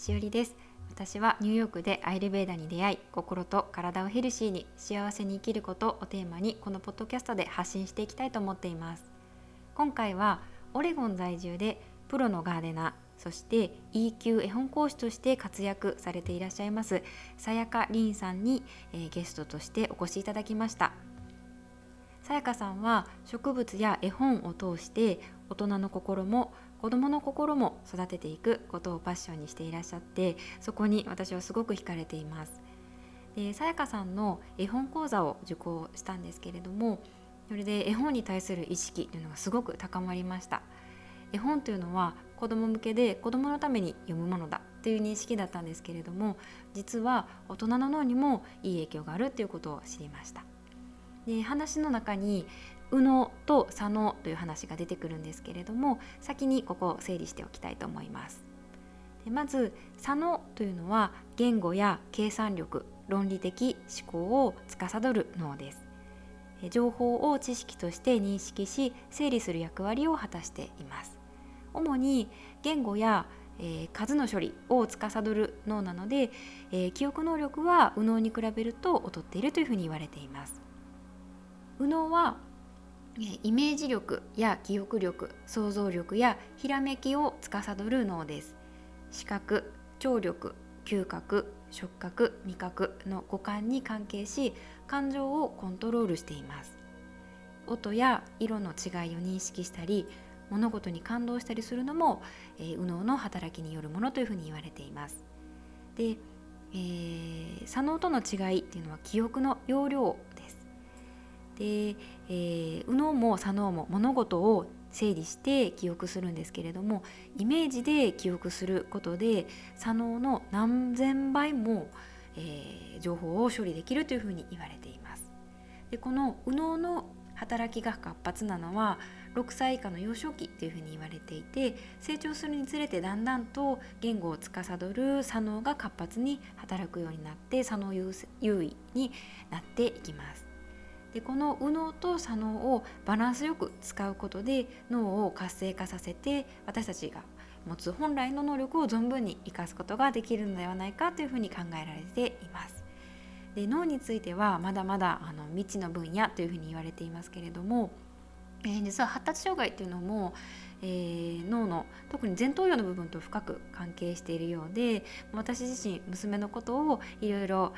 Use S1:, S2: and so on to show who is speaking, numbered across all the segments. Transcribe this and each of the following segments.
S1: しおりです。私はニューヨークでアイルベーダに出会い心と体をヘルシーに幸せに生きることをテーマにこのポッドキャストで発信していきたいと思っています。今回はオレゴン在住でプロのガーデナーそして E 級絵本講師として活躍されていらっしゃいますさやかりんさんに、えー、ゲストとしてお越しいただきました。さやかさんは植物や絵本を通して大人の心も子どもの心も育てていくことをパッションにしていらっしゃってそこに私はすごく惹かれています。でさやかさんの絵本講座を受講したんですけれどもそれで絵本に対する意識というのがすごく高まりました絵本というのは子ども向けで子どものために読むものだという認識だったんですけれども実は大人の脳にもいい影響があるということを知りましたで話の中に右脳と左脳という話が出てくるんですけれども先にここを整理しておきたいと思います。でまず左脳というのは言語や計算力論理的思考を司る脳です。情報を知識として認識し整理する役割を果たしています。主に言語や、えー、数の処理を司る脳なので、えー、記憶能力は右脳に比べると劣っているというふうに言われています。右脳はイメージ力や記憶力想像力やひらめきを司る脳です。視覚聴力嗅覚触覚味覚の五感に関係し感情をコントロールしています。音や色の違いを認識したり物事に感動したりするのも、えー、右脳の働きによるものというふうに言われています。で、えー、左脳との違いっていうのは記憶の容量で、えー、右脳も左脳も物事を整理して記憶するんですけれどもイメージで記憶することで左脳の何千倍も、えー、情報を処理できるというふうに言われています。でこの右脳の働きが活発なのは6歳以下の幼少期というふうに言われていて成長するにつれてだんだんと言語を司る左脳が活発に働くようになって左脳優位になっていきます。でこの右脳と左脳をバランスよく使うことで脳を活性化させて私たちが持つ本来の能力を存分に生かすことができるのではないかというふうに考えられています。で脳についてはまだまだあの未知の分野というふうに言われていますけれども、えー、実は発達障害っていうのもえー、脳の特に前頭葉の部分と深く関係しているようで私自身娘のことをいろいろ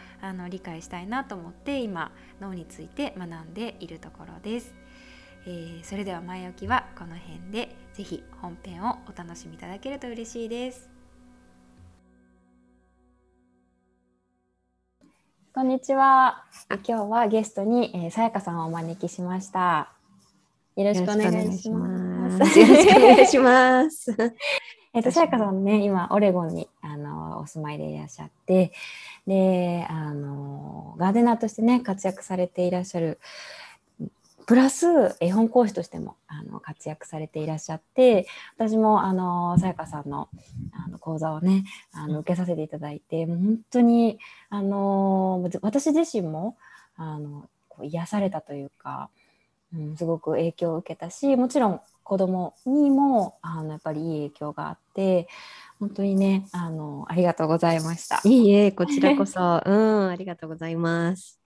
S1: 理解したいなと思って今脳について学んでいるところです。えー、それでは前置きはこの辺で是非本編をお楽しみいただけると嬉しいです。こんにちは。今日はゲストに、えー、さやかさんをお招きしました。よろしくお願いします。よろしくお願いします。えっと、さやかさんね、今、オレゴンにあのお住まいでいらっしゃって、で、あの、ガーデナーとしてね、活躍されていらっしゃる、プラス絵本講師としてもあの活躍されていらっしゃって私もあのさやかさんのあの講座をねあの受けさせていただいてもう本当にあの私自身もあのこう癒されたというかうん、すごく影響を受けたしもちろん子供にもあのやっぱりいい影響があって本当にねあのありがとうございました。
S2: いいえこちらこそ うんありがとうございます。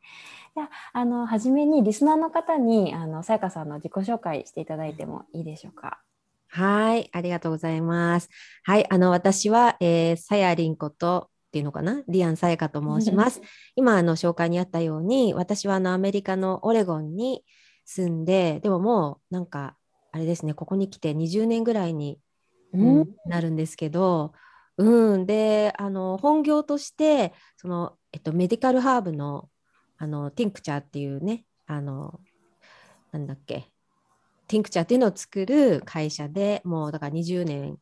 S1: じゃあの初めにリスナーの方にあのさやかさんの自己紹介していただいてもいいでしょうか？
S2: はい、ありがとうございます。はい、あの私は、えー、さやりんことっていうのかな、リアンさやかと申します。今あの紹介にあったように、私はあのアメリカのオレゴンに住んででももうなんかあれですねここに来て20年ぐらいに、うん、なるんですけど、うん、であの本業としてその、えっと、メディカルハーブのあのティンクチャーっていうねあのなんだっけティンクチャーっていうのを作る会社でもうだから20年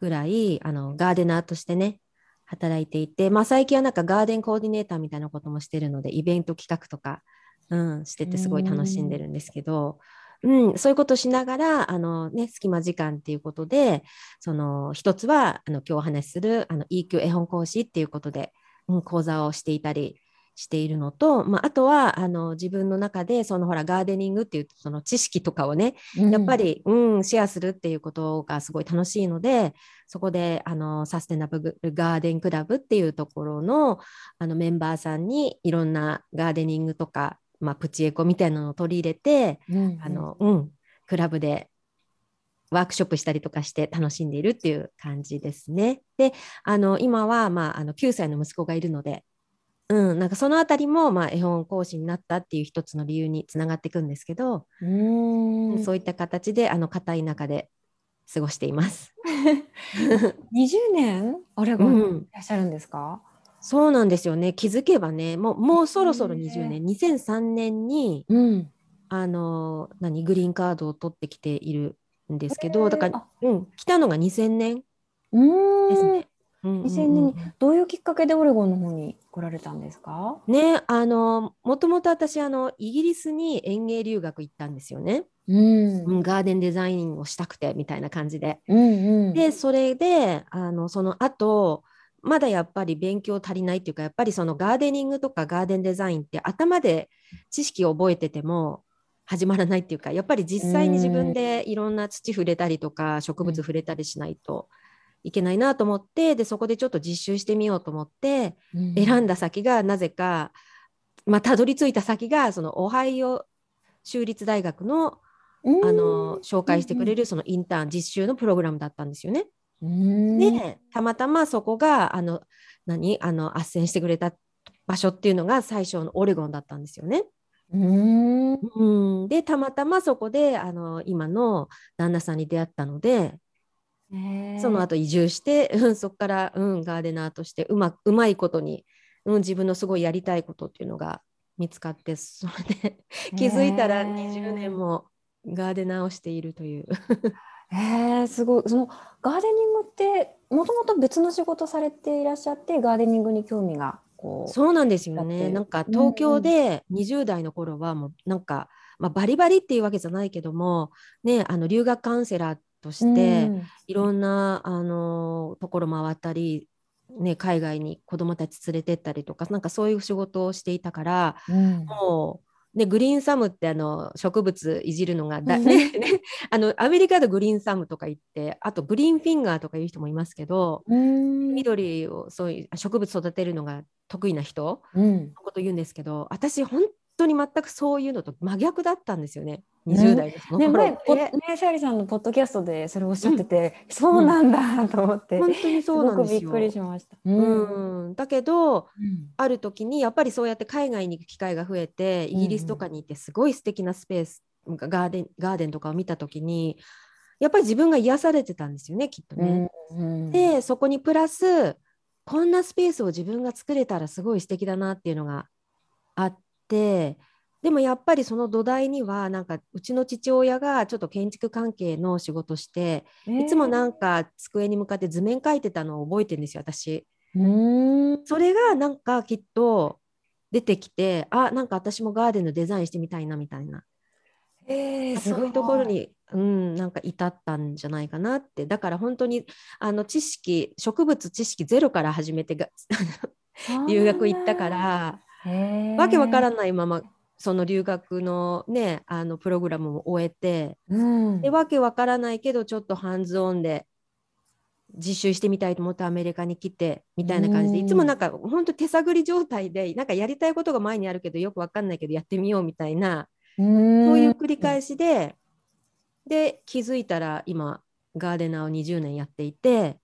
S2: ぐらいあのガーデナーとしてね働いていて、まあ、最近はなんかガーデンコーディネーターみたいなこともしてるのでイベント企画とかうん、しててすごい楽しんでるんですけど、うん、そういうことをしながらあの、ね、隙間時間っていうことでその一つはあの今日お話しするあの EQ 絵本講師っていうことで、うん、講座をしていたりしているのと、まあ、あとはあの自分の中でそのほらガーデニングっていうその知識とかをねやっぱり、うん、シェアするっていうことがすごい楽しいのでそこであのサステナブルガーデンクラブっていうところのあのメンバーさんにいろんなガーデニングとか、まあ、プチエコみたいなのを取り入れて、うんうん、あのうん、クラブでワークショップしたりとかして楽しんでいるっていう感じですね。であの今は、まあ、あの9歳の息子がいるのでうん、なんかそのあたりも、まあ、絵本講師になったっていう一つの理由につながっていくんですけどうん。そういった形であの硬い中で過ごしています。
S3: 20年オレゴンいらっしゃるんですか、
S2: うん、そうなんですよね。気づけばねもうもうそろそろ20年。2003年に、うん、あの何グリーンカードを取ってきているんですけどだから、うん、来たのが2000年ですね。
S3: 2000年にどういうきっかけでオレゴンの方に来られたんですか？
S2: ねあのもともと私あのイギリスに園芸留学行ったんですよね。うん、ガーデンデザインをしたくてみたいな感じで。うんうん、でそれであのその後まだやっぱり勉強足りないっていうかやっぱりそのガーデニングとかガーデンデザインって頭で知識を覚えてても始まらないっていうかやっぱり実際に自分でいろんな土触れたりとか植物触れたりしないといけないなと思ってでそこでちょっと実習してみようと思って選んだ先がなぜか、まあ、たどり着いた先がそのオハイオ州立大学のあの紹介してくれるそのインターン実習のプログラムだったんですよね。でたまたまそこがあの何？あの斡旋してくれた場所っていうのが最初のオレゴンだったんですよね。うん。でたまたまそこであの今の旦那さんに出会ったのでその後移住して、うん、そこから、うん、ガーデナーとしてうまうまいことに、うん、自分のすごいやりたいことっていうのが見つかってそれで気づいたら20年もガーデナーをしているという。
S3: えー、すごい。そのガーデニングってもともと別の仕事されていらっしゃってガーデニングに興味がこ
S2: うそうなんですよね。なんか東京で20代の頃はもうなんか、まあ、バリバリっていうわけじゃないけども、ね、あの留学カウンセラーとして、うん、いろんなあのところ回ったり、ね、海外に子どもたち連れてったりとかなんかそういう仕事をしていたから、うん、もう、ね、グリーンサムってあの植物いじるのがだ、ねあのアメリカでグリーンサムとか言ってあとグリーンフィンガーとかいう人もいますけど、うん、緑をそういう植物育てるのが得意な人のこと言うんですけど、私本当に全くそういうのと真逆だったんですよね。20代
S3: ですね。前、ね、シャリさんのポッドキャストでそれをおっしゃってて、うん、そうなんだと思って、
S2: 本当にそうなんです
S3: よ。びっくりしました。
S2: うん、うん、だけど、ある時にやっぱりそうやって海外に行く機会が増えて、イギリスとかに行ってすごい素敵なスペース、ガーデンガーデンとかを見た時に、やっぱり自分が癒されてたんですよね、きっとね。で、そこにプラスこんなスペースを自分が作れたらすごい素敵だなっていうのがあって。てでもやっぱりその土台にはなんかうちの父親がちょっと建築関係の仕事して、えー、いつもなんか机に向かって図面描いてたのを覚えてるんですよ私。うんそれがなんかきっと出てきてあなんか私もガーデンのデザインしてみたいなみたいな、えー、そういうところに、うん、なんか至ったんじゃないかなってだから本当にあの知識植物知識ゼロから始めてが 留学行ったから。わけわからないままその留学のねあのプログラムを終えて、うん、でわけわからないけどちょっとハンズオンで実習してみたいと思ってアメリカに来てみたいな感じで、いつもなんか本当手探り状態でなんかやりたいことが前にあるけどよくわかんないけどやってみようみたいな、そういう繰り返しでで気づいたら今ガーデナーを20年やっていて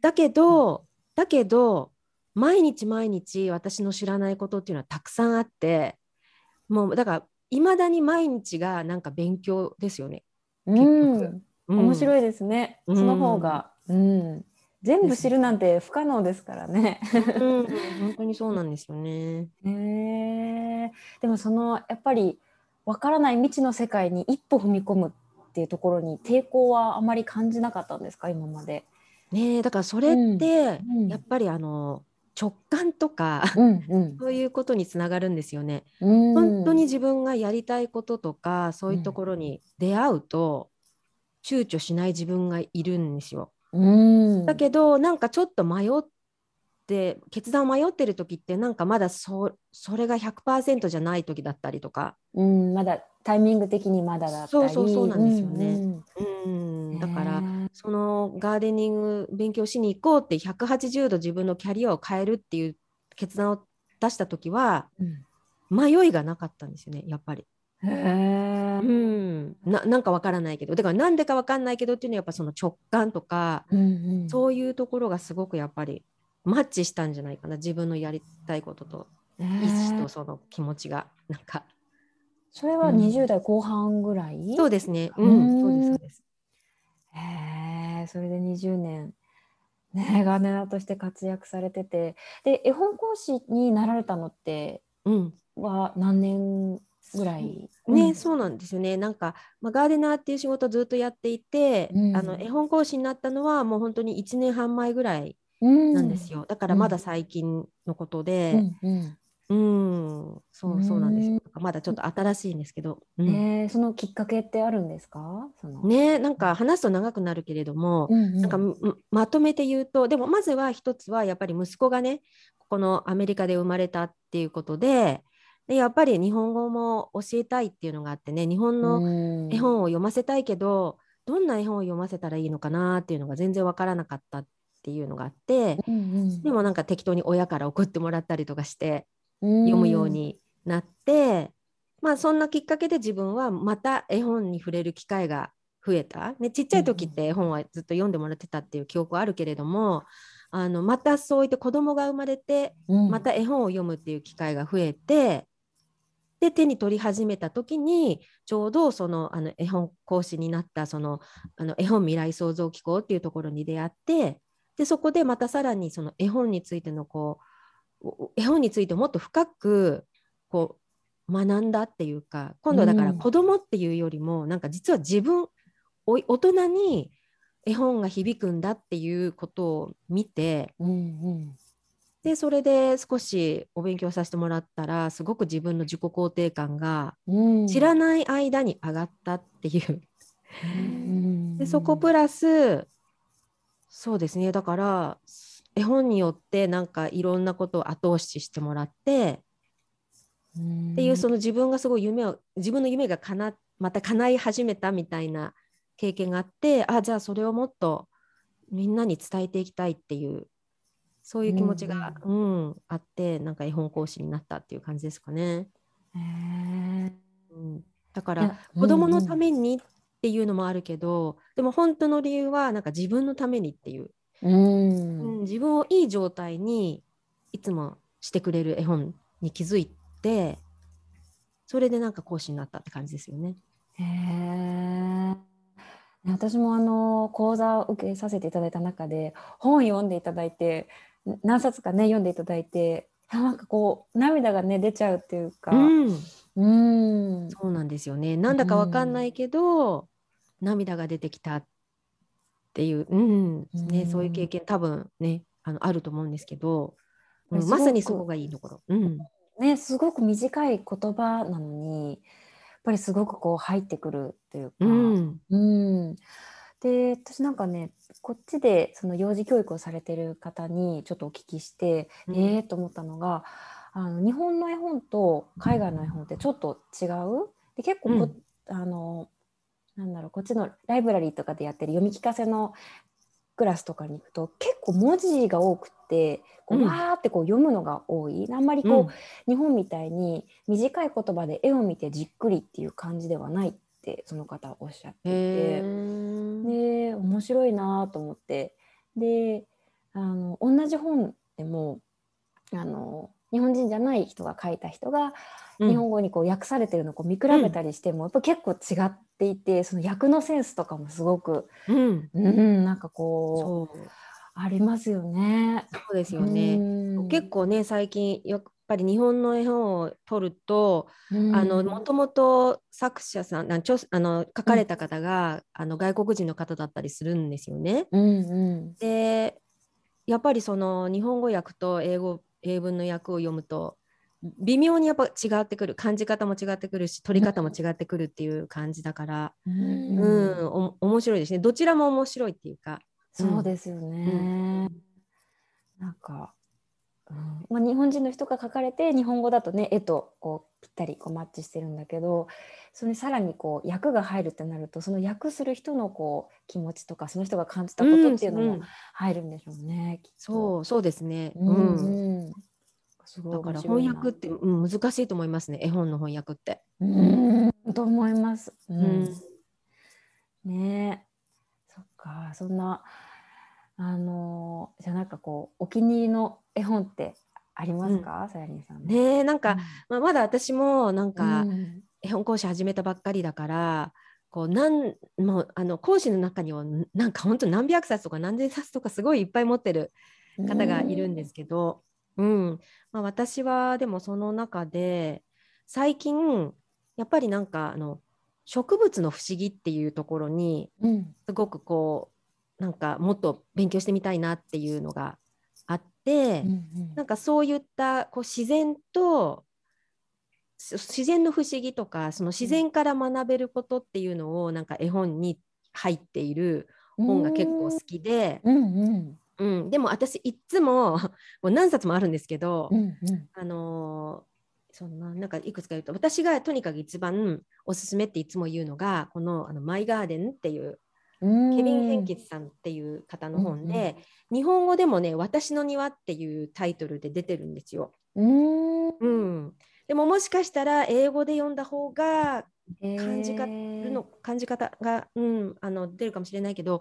S2: だけどだけど毎日毎日私の知らないことっていうのはたくさんあってもうだからいまだに毎日がなんか勉強ですよね。
S3: 結局、うん、面白いですね、その方が、うん、全部知るなんて不可能ですからね。
S2: うん、本当にそうなんですよね。え
S3: ー、でもそのやっぱりわからない未知の世界に一歩踏み込むっていうところに抵抗はあまり感じなかったんですか？今まで。
S2: ねだからそれってやっぱりあの、直感とか、うんうん、そういうことにつながるんですよね。本当に自分がやりたいこととかそういうところに出会うと、躊躇しない自分がいるんですよ。だけどなんかちょっと迷っで決断を迷ってる時ってなんかまだそそれが100%じゃない時だったりとか、
S1: うん、まだタイミング的にまだだったり。
S2: そうそうそうなんですよね。
S1: うん
S2: うん、だからそのガーデニング勉強しに行こうって180度自分のキャリアを変えるっていう決断を出した時は
S1: うん。
S2: 迷いがなかったんですよねやっぱり。
S1: へー。
S2: うん、ななんかわからないけど。だからなんでかわかんないけどっていうのはやっぱその直感とか、
S1: うんうん。
S2: そういうところがすごくやっぱりマッチしたんじゃないかな自分のやりたいことと
S1: へ
S2: 意
S1: ー
S2: 思とその気持ちがなんか。
S1: それは
S2: うん。
S1: 20代後半ぐらい、
S2: そうですね。う
S1: うん
S2: ん。そうですそうです
S1: へえそれで20年。ねガーデナーとして活躍されてて。で絵本講師になられたのって
S2: うん。
S1: は何年ぐらい？
S2: ね、
S1: う。ん
S2: そうなんですよね。なんか、まあ、ガーデナーっていう仕事をずっとやっていて、
S1: うん。
S2: あの絵本講師になったのはもう本当に1年半前ぐらい
S1: な
S2: なんですよ。だからまだ最近のこと
S1: う
S2: で、
S1: んうん
S2: うん、そうそうなんです
S1: うん
S2: よ。まだちょっと新しいんですけど、うん。
S1: えー。そのきっかけってあるんですか？その、
S2: ね、なんか話すと長くなるけれども、
S1: うんうん。
S2: なんかむまとめて言うと、でもまずは一つはやっぱり息子がね、ここのアメリカで生まれたっていうことで、でやっぱり日本語も教えたいっていうのがあってね、日本の
S1: うん。
S2: 絵本を読ませたいけど、どんな絵本を読ませたらいいのかなっていうのが全然わからなかったっていうのがあって、
S1: うんうん。
S2: でもなんか適当に親から送ってもらったりとかして
S1: うん
S2: 読むようになって、まあそんなきっかけで自分はまた絵本に触れる機会が増えた。ね、ちっちゃい時って絵本はずっと読んでもらってたっていう記憶はあるけれども、あのまたそういって子供が生まれて
S1: うん。
S2: また絵本を読むっていう機会が増えてで手に取り始めた時にちょうどそのあの絵本講師になったそのあの絵本未来創造機構っていうところに出会ってでそこでまたさらにその絵本についてのこうお絵本についてもっと深くこう学んだっていうか今度はだから
S1: うん。
S2: 子供っていうよりも、なんか実は自分大人に絵本が響くんだっていうことを見て
S1: うんうん。
S2: でそれで少しお勉強させてもらったらすごく自分の自己肯定感が
S1: うん。
S2: 知らない間に上がったっていう、
S1: うん。
S2: でそこプラスそうですね。だから絵本によってなんかいろんなことを後押ししてもらって、っていうその自分がすごい夢を自分の夢がかなまた叶い始めたみたいな経験があってあじゃあそれをもっとみんなに伝えていきたいっていうそういう気持ちが、うん。あってなんか絵本講師になったっていう感じですかね。
S1: へー。
S2: うん、だから子供のためにっていうのもあるけど、でも本当の理由はなんか自分のためにっていう、
S1: うん
S2: うん自分をいい状態にいつもしてくれる絵本に気づいてそれでなんか講師になったって感じですよね。
S1: へえ。私もあの講座を受けさせていただいた中で本読んでいただいてん何冊かね読んでいただいてあなんかこう涙がね出ちゃうっていうか、
S2: うん、
S1: うん、
S2: そうなんですよね。なんだかわかんないけど、涙が出てきたっていう、うんね
S1: うん。
S2: そういう経験多分ねあのあると思うんですけど、うんまさにそこがいいところ。うん。
S1: ねすごく短い言葉なのにやっぱりすごくこう入ってくるというか、
S2: うん。
S1: うん、で私なんかねこっちでその幼児教育をされてる方にちょっとお聞きして、
S2: うん。
S1: ええと思ったのがあの日本の絵本と海外の絵本ってちょっと違う？で結構こ、あのなんだろうこっちのライブラリーとかでやってる読み聞かせのクラスとかに行くと結構文字が多くってこう
S2: うん。
S1: わーってこう読むのが多い。あんまりこう、日本みたいに短い言葉で絵を見てじっくりっていう感じではないってその方はおっしゃってい
S2: へ
S1: て
S2: ー。
S1: で面白いなと思って。であの同じ本でもあの日本人じゃない人が書いた人が
S2: うん。
S1: 日本語にこう訳されてるのをこう見比べたりしても、やっぱ結構違っていてその訳のセンスとかもすごく、
S2: うん、
S1: うん、なんかこうありますよね。
S2: そうですよね。
S1: うん。
S2: 結構ね最近やっぱり日本の絵本を取ると、
S1: うん。
S2: あのもともと作者さんあ著あの書かれた方が、あの外国人の方だったりするんですよね。
S1: うんうん。
S2: でやっぱりその日本語訳と英語英文の訳を読むと微妙にやっぱ違ってくる感じ方も違ってくるし取り方も違ってくるっていう感じだから、
S1: う
S2: うん
S1: ん
S2: お面白いですねどちらも面白いっていうか。
S1: そうですよ
S2: う
S1: ね
S2: ん。
S1: なんかうんまあ、日本人の人が描かれて日本語だとね絵とこうぴったりこうマッチしてるんだけどそれにさらにこう役が入るってなるとその役する人のこう気持ちとかその人が感じたことっていうのも入るんでしょうね。
S2: うん、そうそうですね。
S1: うん、うん。
S2: だから翻訳って、うん、難しいと思いますね絵本の翻訳って。
S1: うんと思います。うん、ねそっかそんなあのじゃあなんかこうお気に入りの絵本ってありますか、さやりんさん。
S2: ねなんか、まあ、まだ私もなんか、絵本講師始めたばっかりだからこうなんもうあの講師の中にはなんか本当何百冊とか何千冊とかすごいいっぱい持ってる方がいるんですけど、うん。まあ、私はでもその中で最近やっぱりなんかあの植物の不思議っていうところにすごくこう、なんかもっと勉強してみたいなっていうのがあって、うんうん、なんかそういったこう自然と自然の不思議とかその自然から学べることっていうのをなんか絵本に入っている本が結構好きで、うんうん。うん、でも私いっつも もう何冊もあるんですけど、うんうん、あのそんななんかいくつか言うと私がとにかく一番おすすめっていつも言うのがこの「あのマイ・ガーデン」っていうケビン・ヘンキツさんっていう方の本で、うんうん、日本語でもね「私の庭」っていうタイトルで出てるんですよ。うん。うんでももしかしたら英語で読んだ方が感じかるの感じ方が、うん、あの出るかもしれないけど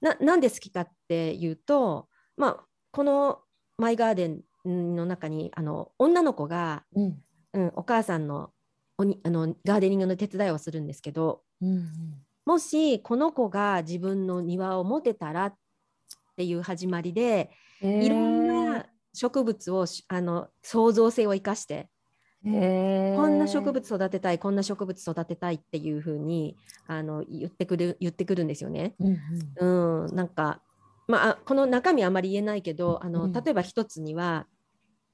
S2: ななんで好きかっていうと、まあ、この「マイ・ガーデン」の中にあの女の子が、うん、うん、お母さんのおにあのガーデニングの手伝いをするんですけど、うんうん、もしこの子が自分の庭を持てたらっていう始まりで、いろんな植物をあの創造性を生かしてこんな植物育てたいこんな植物育てたいっていうふうにあの言ってくる言ってくるんですよね。うん、うん、なんか、まあ、この中身あまり言えないけどあの、うん、例えば一つには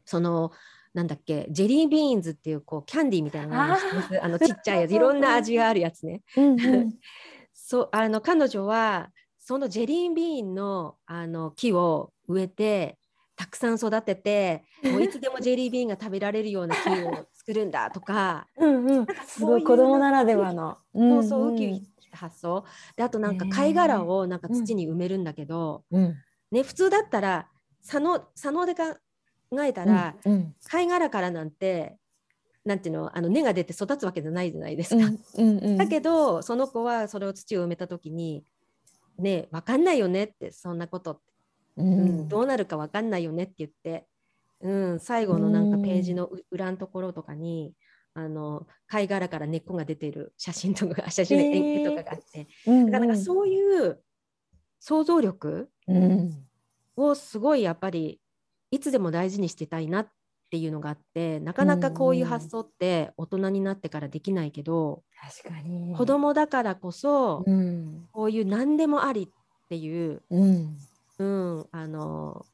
S2: そのなんだっけジェリービーンズっていうこうキャンディーみたいなのあのちっちゃいやつ。いろんな味があるやつね。うんうん、そうあの彼女はそのジェリービーンのあの木を植えてたくさん育てて もういつでもジェリービーンが食べられるような木を作るんだとか
S1: うん、すごい子供ならではの。
S2: そうそうウキウキ発想。であとなんか貝殻をなんか土に埋めるんだけど、うん、ね、普通だったら佐野佐野で考えたら、うんうん、貝殻からなんてなんていうのあの根が出て育つわけじゃないじゃないですか。うんうん、だけどその子はそれを土を埋めた時にね分かんないよねってそんなことってうん、どうなるか分かんないよねって言って、うん、最後のなんかページの裏のところとかに、あの貝殻から根っこが出てる写真とか写真絵とかがあって、えー、だからなんかそういう想像力をすごいやっぱりいつでも大事にしてたいなっていうのがあってなかなかこういう発想って大人になってからできないけど、
S1: 確かに。
S2: 子供だからこそ、うん、こういう何でもありっていう、うん、うん、あの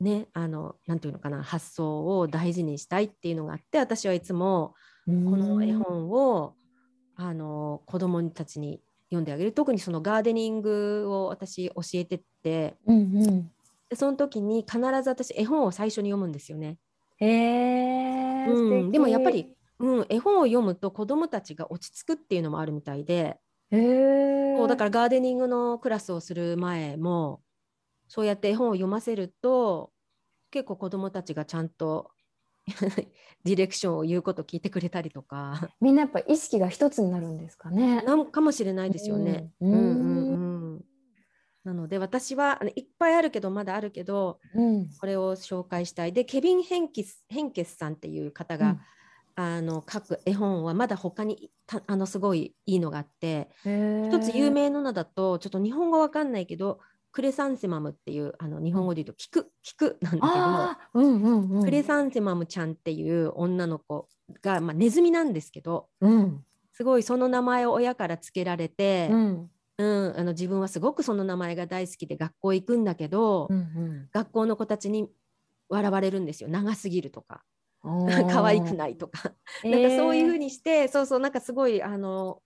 S2: ねあのなんていうのかな発想を大事にしたいっていうのがあって私はいつもこの絵本をあの子供たちに読んであげる。特にそのガーデニングを私教えてって、うんうん、でその時に必ず私絵本を最初に読むんですよね。
S1: へ
S2: うん、でもやっぱり、うん、絵本を読むと子供たちが落ち着くっていうのもあるみたいで。へこうだからガーデニングのクラスをする前もそうやって絵本を読ませると結構子どもたちがちゃんと ディレクションを言うこと聞いてくれたりとか。
S1: みんなやっぱ意識が一つになるんですかね。
S2: なんかもしれないですよね。うん、うん、うんうんなので私はいっぱいあるけどまだあるけど、うん、これを紹介したい。でケビン・ヘンキスヘンケスさんっていう方が、うん、あの書く絵本はまだ他にあのすごいいいのがあって一つ有名なのだとちょっと日本語わかんないけどクレサンセマムっていうあの日本語で言うと聞く聞くなんだけど、うんうんうん、クレサンセマムちゃんっていう女の子が、まあ、ネズミなんですけど、うん、すごいその名前を親から付けられて、うん。うん、あの自分はすごくその名前が大好きで学校行くんだけど、うんうん、学校の子たちに笑われるんですよ。長すぎるとか。可愛くないとか、なんかそういうふうにしてそうそうなんかすごいあの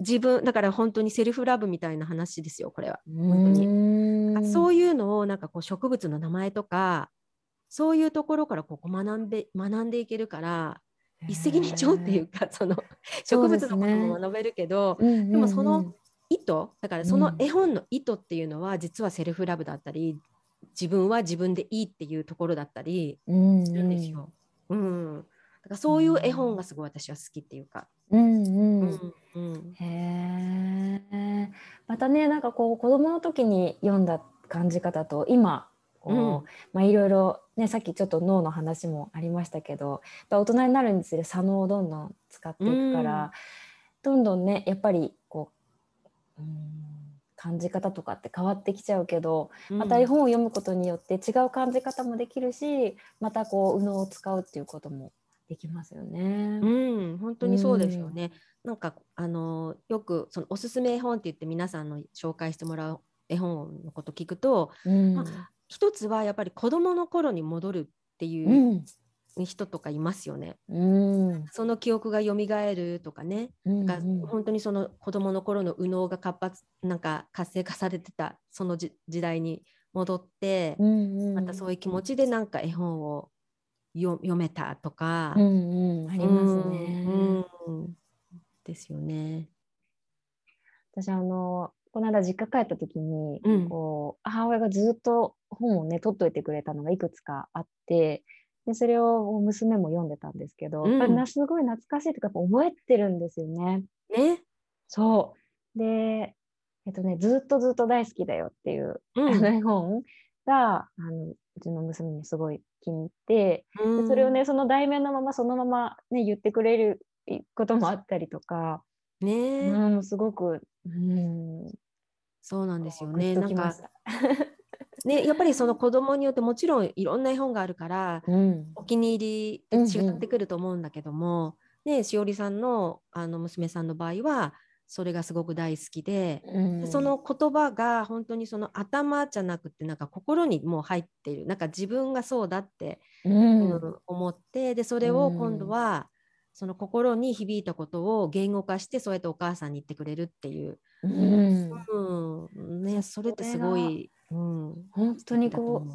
S2: 自分だから本当にセルフラブみたいな話ですよこれは。本当に。そういうのをなんかこう植物の名前とかそういうところからここ学んで学んでいけるから一石二鳥っていうか その植物のことも学べるけど、
S1: で
S2: でもその意図だからその絵本の意図っていうのは実はセルフラブだったり自分は自分でいいっていうところだったりするんですよ。うん。だからそういう絵本がすごい私は好きっていうか。
S1: うん
S2: う
S1: うん
S2: んうん。
S1: へえ。またねなんかこう子供の時に読んだ感じ方と今こう、
S2: うん。
S1: まあいろいろねさっきちょっと脳の話もありましたけどやっぱ大人になるにつれ左脳をどんどん使っていくから、
S2: うん。
S1: どんどんねやっぱりこう、うん、感じ方とかって変わってきちゃうけどまた絵本を読むことによって違う感じ方もできるしまたこう右脳を使うっていうこともできますよね。
S2: うん、本当にそうですよね。なんかあのよくそのおすすめ絵本って言って皆さんの紹介してもらう絵本のこと聞くと
S1: うん。
S2: ま一つはやっぱり子どもの頃に戻るっていう
S1: うん。
S2: 人とかいますよね。
S1: うん。
S2: その記憶が蘇るとかね、
S1: うん
S2: が本当にその子どもの頃の右脳が活発なんか活性化されてたそのじ時代に戻って、
S1: うん
S2: またそういう気持ちでなんか絵本をよ読めたとか、
S1: うんうん、ありますね。
S2: うんうんですよね。
S1: 私あのこの間実家帰った時に、
S2: うん
S1: こう母親がずっと本をね取っといてくれたのがいくつかあってでそれを娘も読んでたんですけど、
S2: うん
S1: やっぱりなすごい懐かしいとかやっぱ覚えてるんですよね。
S2: ね。
S1: そうでえっとねずっとずっと大好きだよっていう、
S2: うん
S1: あの絵本があのうちの娘にすごい気に入って、でそれをねその題名のままそのままね言ってくれることもあったりとか、
S2: ね。え、
S1: うん、すごく、うん、
S2: そうなんですよ
S1: グ
S2: ね。なんか。ね、やっぱりその子供によってもちろんいろんな絵本があるから、
S1: うん。
S2: お気に入り違ってくると思うんだけども、ね、しおりさんのあの娘さんの場合はそれがすごく大好きで、
S1: うん。
S2: でその言葉が本当にその頭じゃなくてなんか心にもう入っているなんか自分がそうだって、
S1: うん。
S2: うん思ってでそれを今度は、その心に響いたことを言語化してそうやってお母さんに言ってくれるっていう、
S1: うん。
S2: うん。ね、それってすごい、うん、
S1: 本当にこ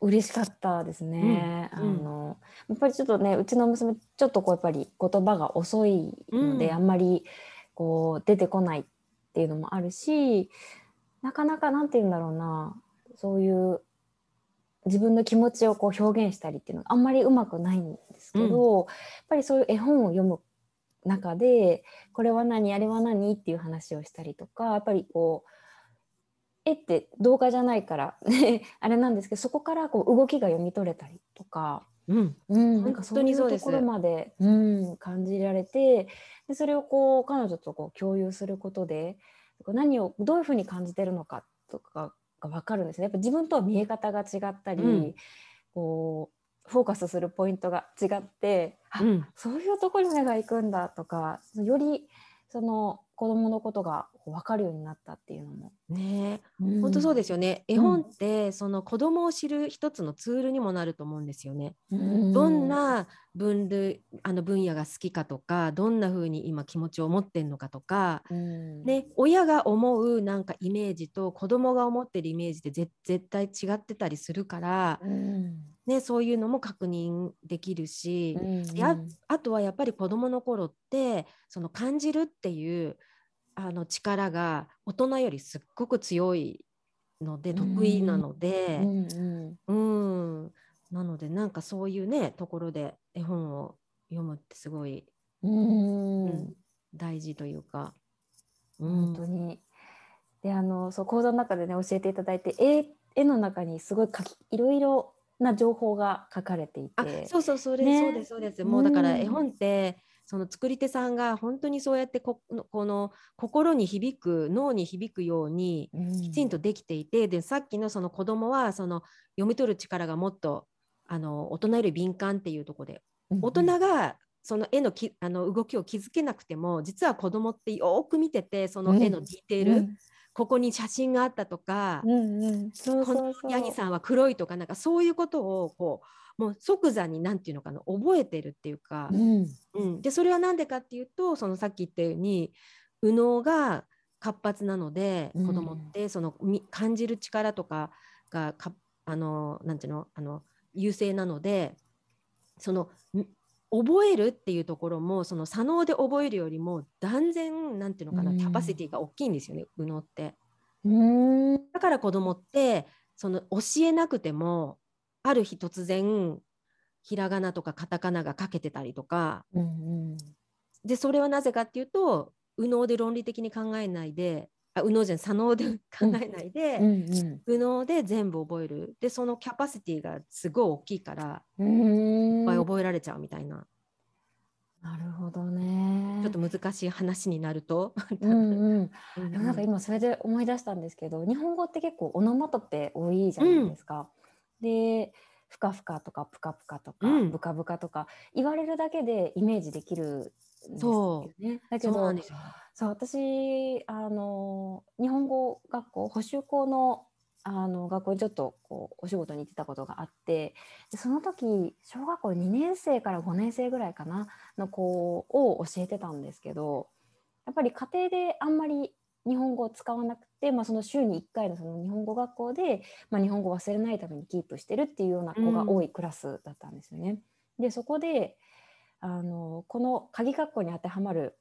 S1: う嬉しかったですね。
S2: うんうん。
S1: あのやっぱりちょっとねうちの娘ちょっとこうやっぱり言葉が遅いので、
S2: うん。
S1: あんまりこう出てこないっていうのもあるしなかなかなんて言うんだろうなそういう自分の気持ちをこう表現したりっていうのがあんまりうまくないんですけど、やっぱりそういう絵本を読む中でこれは何あれは何っていう話をしたりとかやっぱりこう絵って動画じゃないからね あれなんですけどそこからこう動きが読み取れたりとか、
S2: うん。
S1: うん、なんか
S2: 本
S1: そうい
S2: 当にそう
S1: ところまで、うん、感じられてでそれをこう彼女とこう共有することでこう何をどういうふうに感じてるのかとかが分かるんですね。やっぱ自分とは見え方が違ったり、
S2: うん。
S1: こうフォーカスするポイントが 違って、あ
S2: うん。
S1: そういうところに目が行くんだとかよりその子供のことが分かるようになったっていうのも、
S2: ね
S1: うん。
S2: 本当そうですよね。絵
S1: うん。
S2: 本ってその子供を知る一つのツールにもなると思うんですよね。
S1: うん。
S2: どんな分類あの分野が好きかとか、どんな風に今気持ちを持ってんのかとか、
S1: うん。
S2: ね、親が思うなんかイメージと子供が思ってるイメージってぜ絶対違ってたりするから、
S1: うん
S2: ね、そういうのも確認できるし、
S1: うん
S2: やあとはやっぱり子供の頃ってその感じるっていうあの力が大人よりすっごく強いので
S1: うん。
S2: 得意なので、
S1: うんうん。
S2: うん、なのでなんかそういうねところで絵本を読むってすごい、
S1: うん
S2: うん。大事というか、う
S1: 本
S2: ん
S1: 当に。であのそう講座の中でね教えていただいて絵絵の中にすごい書きいろいろな情報が書かれてい
S2: あ
S1: て。
S2: そうそうそれ、
S1: ね
S2: そうですそうです。もうだから
S1: うん
S2: 絵本ってその作り手さんが本当にそうやってここの心に響く脳に響くように
S1: うん。
S2: きちんとできていて、でさっきのその子供はその読み取る力がもっとあの大人より敏感っていうところで大人がその絵のきあの動きを気づけなくても実は子供ってよーく見ててその絵のディテール、
S1: うん
S2: ここに写真があったとか、
S1: うんうん、そう
S2: この。ヤギさんは黒いとかなんかそういうことをこうもう即座に何て言うのかな覚えてるっていうか、
S1: うん。
S2: うん、でそれは何でかっていうとそのさっき言ったように右脳が活発なので
S1: うん。
S2: 子供ってそのみ感じる力とかがかあのなんていうのあの優勢なのでその覚えるっていうところもその左脳で覚えるよりも断然なんていうのかな、キャパシティが大きいんですよね右脳って。だから子供ってその教えなくてもある日突然ひらがなとかカタカナが書けてたりとか、うんうん、でそれはなぜかっていうと右脳で論理的に考えないであ右脳じゃ左脳で考えないで、うんうん、右脳で全部覚えるでそのキャパシティがすごい大きいからいっぱい覚えられちゃうみたいな。
S1: なるほどね。
S2: ちょっと難しい話になると。
S1: うんうん。でもなんか今それで思い出したんですけど、日本語って結構オノマトペ多いじゃないですか。うん、で、ふかふかとかぷかぷかとか、ぶかぶかとか言われるだけでイメージできるんですよね。だけど、そう私あの日本語学校補習校のあの学校にちょっとこうお仕事に行ってたことがあってでその時小学校2年生から5年生ぐらいかなの子を教えてたんですけどやっぱり家庭であんまり日本語を使わなくて、まあ、その週に1回のその日本語学校で、まあ、日本語を忘れないためにキープしてるっていうような子が多いクラスだったんですよね。うん、でそこであのこの鍵括弧に当てはまる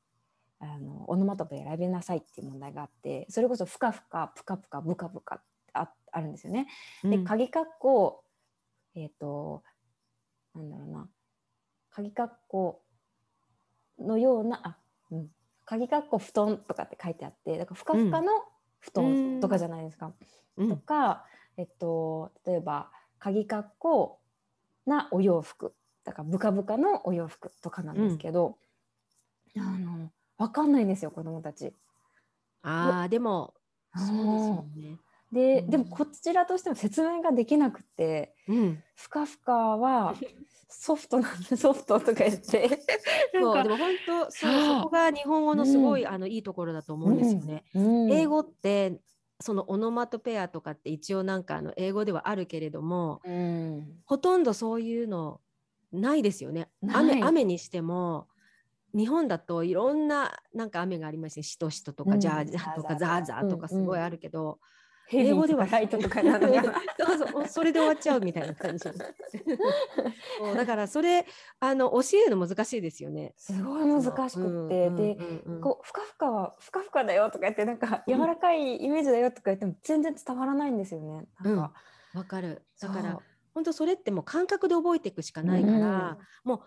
S1: あのオノマトペ選びなさいっていう問題があってそれこそふかふかぷかぷかぶかぶかああるんですよね。で鍵括弧えっ、ー、となんだろうな鍵括弧のようなあ、うん、鍵括弧布団とかって書いてあってだからふかふかの布団とかじゃないですか。うん、とか、えっと、例えば鍵括弧なお洋服だからブカブカのお洋服とかなんですけど、うん、あの分かんないんですよ子供たち。
S2: あでもそうですよね。
S1: で、うん、でもこちらとしても説明ができなくて、うん、ふかふかはソフトなんで ソフトとか言って。
S2: そうでも本当そうそこが日本語のすごい、うん、あのいいところだと思うんですよね。英語ってそのオノマトペアとかって一応なんかあの英語ではあるけれども、ほとんどそういうのないですよね。雨雨にしても日本だといろんななんか雨がありますねしとしととか、ジャージャーとかザーザーとか。すごいあるけど、
S1: 英語ではライトとかなの
S2: そうそうそれで終わっちゃうみたいな感じ。だからそれあの教えるの難しいですよね。
S1: すごい難しくって、で、こうふかふかはふかふかだよとか言ってなんか柔らかいイメージだよとか言っても全然伝わらないんですよね。なんか。わ、
S2: うん、かる。だから本当それってもう感覚で覚えていくしかないから、うん、もう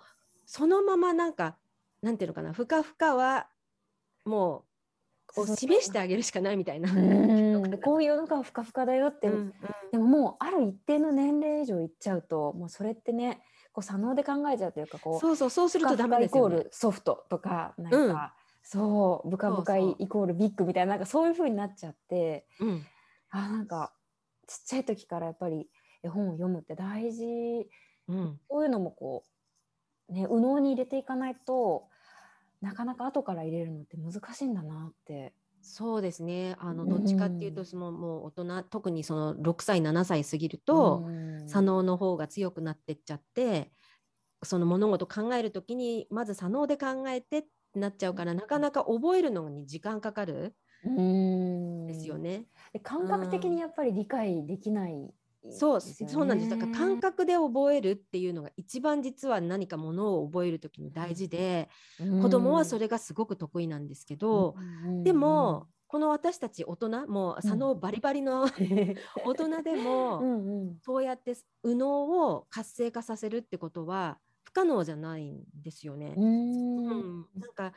S2: そのままなんかなんていうのかなふかふかはもうこう示してあげるしかないみたいな。
S1: うこういうのがふかふかだよって、うんうん、でももうある一定の年齢以上いっちゃうともうそれってねこう左脳で考えちゃうというかこう
S2: そうそうそうするとダメ
S1: ですよ、ね、イコールソフトとかなんか、うん、そうブカブカイコールビッグみたいななんかそういう風になっちゃって、うん、あなんかちっちゃい時からやっぱり絵本を読むって大事、うん、そういうのもこうね右脳に入れていかないとなかなか後から入れるのって難しいんだなって。
S2: そうですね。あのどっちかっていうとその、もう大人特にその6歳7歳過ぎると、左脳の方が強くなってっちゃってその物事考える時にまず左脳で考えてってなっちゃうからなかなか覚えるのに時間かかるん。ですよね。
S1: 感覚的にやっぱり理解できない
S2: そう、そうなんです。だから感覚で覚えるっていうのが一番実は何かものを覚える時に大事で、うん、子供はそれがすごく得意なんですけど、うん、でも、この私たち大人もう佐野バリバリの、大人でもそうやって右脳を活性化させるってことは不可能じゃないんですよね。うん、なんか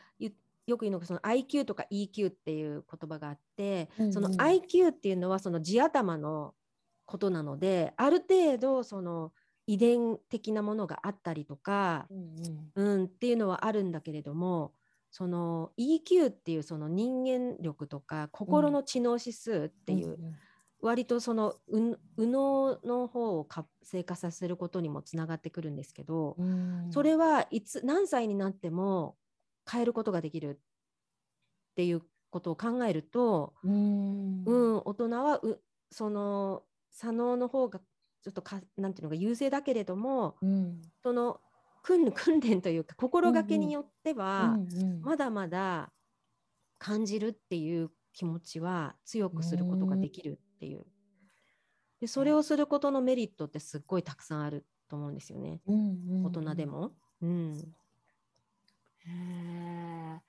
S2: よく言うのがその IQ とか EQ っていう言葉があって、その IQ っていうのはその地頭のことなのである程度その遺伝的なものがあったりとか、うんうん、うん、っていうのはあるんだけれどもその EQ っていうその人間力とか心の知能指数っていう、うんうん、割とその右脳の方を活性化させることにもつながってくるんですけど、うん、それはいつ何歳になっても変えることができるっていうことを考えると、うん、うん、大人はうその左脳の方がちょっとかなんていうのが優勢だけれども、うん、その訓訓練というか心がけによっては、まだまだ感じるっていう気持ちは強くすることができるっていう。でそれをすることのメリットってすっごいたくさんあると思うんですよね、大人で。も。うん
S1: へえ。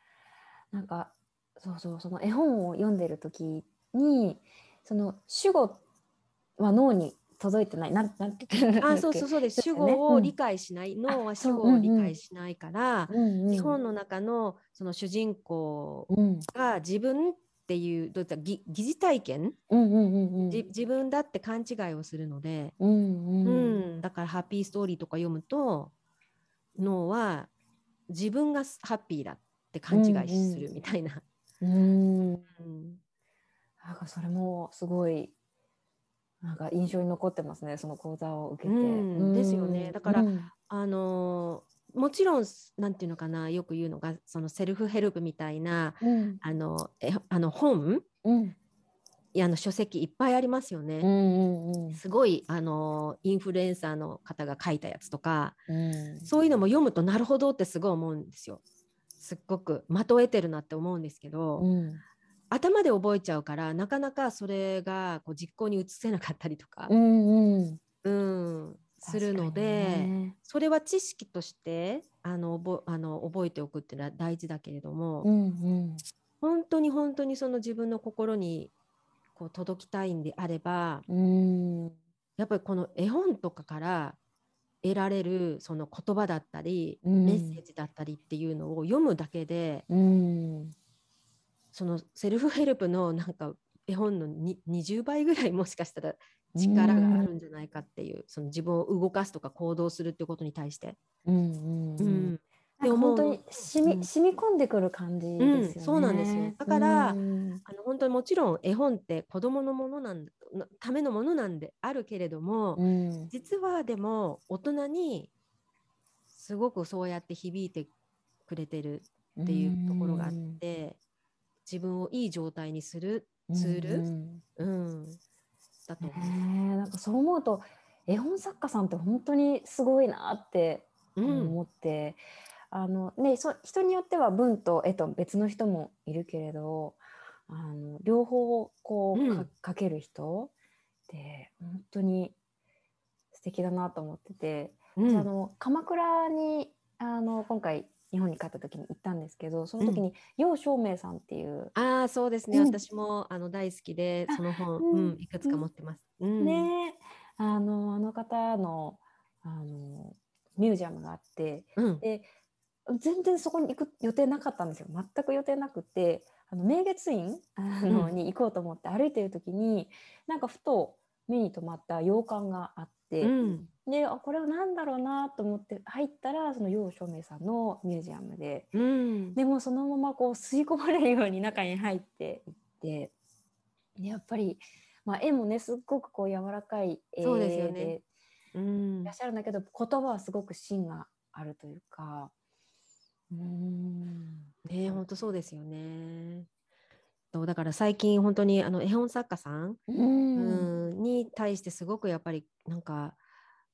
S1: なんかそうそうその絵本を読んでる時にその主語は脳に届いてない。なんなんて
S2: あそうそうそうです。主語を理解しない、脳は主語を理解しないから、
S1: うんうん
S2: 日本の中のその主人公
S1: うん
S2: が自分っていうどういった疑疑似体験、
S1: うんうんうんうん。
S2: じ自分だって勘違いをするので、
S1: うんう
S2: うん。ん。だからハッピーストーリーとか読むと脳は自分がハッピーだって勘違いするみたいな。
S1: うん。
S2: うん。
S1: なんかそれもすごいなんか印象に残ってますねその講座を受けて。
S2: うんですよね。だから
S1: うん。
S2: あのーもちろんなんていうのかなよく言うのがそのセルフヘルプみたいな
S1: うん。
S2: あのえあの本
S1: うん。
S2: いやあの書籍いっぱいありますよね。すごいあのインフルエンサーの方が書いたやつとか
S1: うん。
S2: そういうのも読むとなるほどってすごい思うんですよ。すっごく的を得てるなって思うんですけど、
S1: うん
S2: 頭で覚えちゃうからなかなかそれがこう実行に移せなかったりとか。
S1: う、んうん。
S2: うん。するので、
S1: ね。
S2: それは知識としてあの覚あの覚えておくっていうのは大事だけれども、
S1: うんうん。
S2: 本当に本当にその自分の心にこう届きたいんであれば
S1: うん。
S2: やっぱりこの絵本とかから得られるその言葉だったり、
S1: うん。
S2: メッセージだったりっていうのを読むだけで
S1: うん
S2: そのセルフヘルプのなんか絵本のに20倍ぐらいもしかしたら力があるんじゃないかっていう、その自分を動かすとか行動するっていうことに対して。
S1: うんうん
S2: う
S1: うん。
S2: ん
S1: なんか本当
S2: で
S1: に染み,、
S2: うん。
S1: 染み込んでくる感じですよね。
S2: うんそうなんですよ。だから
S1: うん。
S2: あの本当にもちろん絵本って子どものものなんだのためのものなんであるけれども、
S1: うん。
S2: 実はでも大人にすごくそうやって響いてくれてるっていうところがあって、自分をいい状態にするツール、
S1: うん。
S2: うんだと
S1: えなんかそう思うと絵本作家さんって本当にすごいなって
S2: う。うん。
S1: 思って、あのねそ人によっては文と絵と別の人もいるけれどあの両方こう、
S2: うん。
S1: か書ける人って本当に素敵だなと思ってて、
S2: うん。
S1: 私あの鎌倉にあの今回日本に帰った時に行ったんですけどその時に楊照明さんっていう、
S2: ああそうですね、
S1: うん。
S2: 私もあの大好きでその本、
S1: うん。
S2: うんいくつか持ってます。うん。
S1: ねあのあの方のあのミュージアムがあって
S2: うん。
S1: で全然そこに行く予定なかったんですよ。全く予定なくてあの明月院あの、
S2: うん。
S1: に行こうと思って歩いてる時になんかふと目に留まった洋館があって、
S2: うん。
S1: であこれは何だろうなと思って入ったらその楊照明さんのミュージアムで。
S2: うん。
S1: でもそのままこう吸い込まれるように中に入っていってでやっぱり、まあ、絵もねすっごくこう柔らかい絵
S2: ですよね。
S1: で
S2: うん。
S1: いらっしゃるんだけど言葉はすごく芯があるというか。うーん。
S2: ね本当そうですよね。だから最近本当にあの絵本作家さん、に対してすごくやっぱりなんか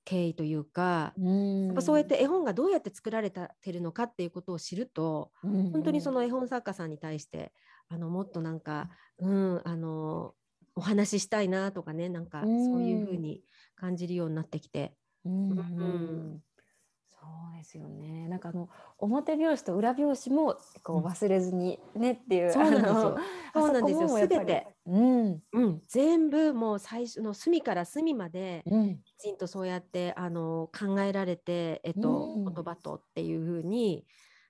S2: 敬意というか、
S1: うん。
S2: やっぱそうやって絵本がどうやって作られてるのかっていうことを知ると、本当にその絵本作家さんに対してあのもっとなんか、うん、あのお話ししたいなとかねなんか
S1: うん
S2: そういうふうに感じるようになってきて。
S1: うんうん。
S2: うん
S1: そうですよね。なんかあの表表紙と裏表紙もこ
S2: うん。
S1: う忘れずにねっていう、
S2: そうなんですよ。そうなんですよ。すべて、
S1: うん。
S2: うん、全部もう最初の隅から隅まで
S1: うん。
S2: きちんとそうやってあの考えられて、えっと
S1: うん。
S2: 言葉とっていうふうに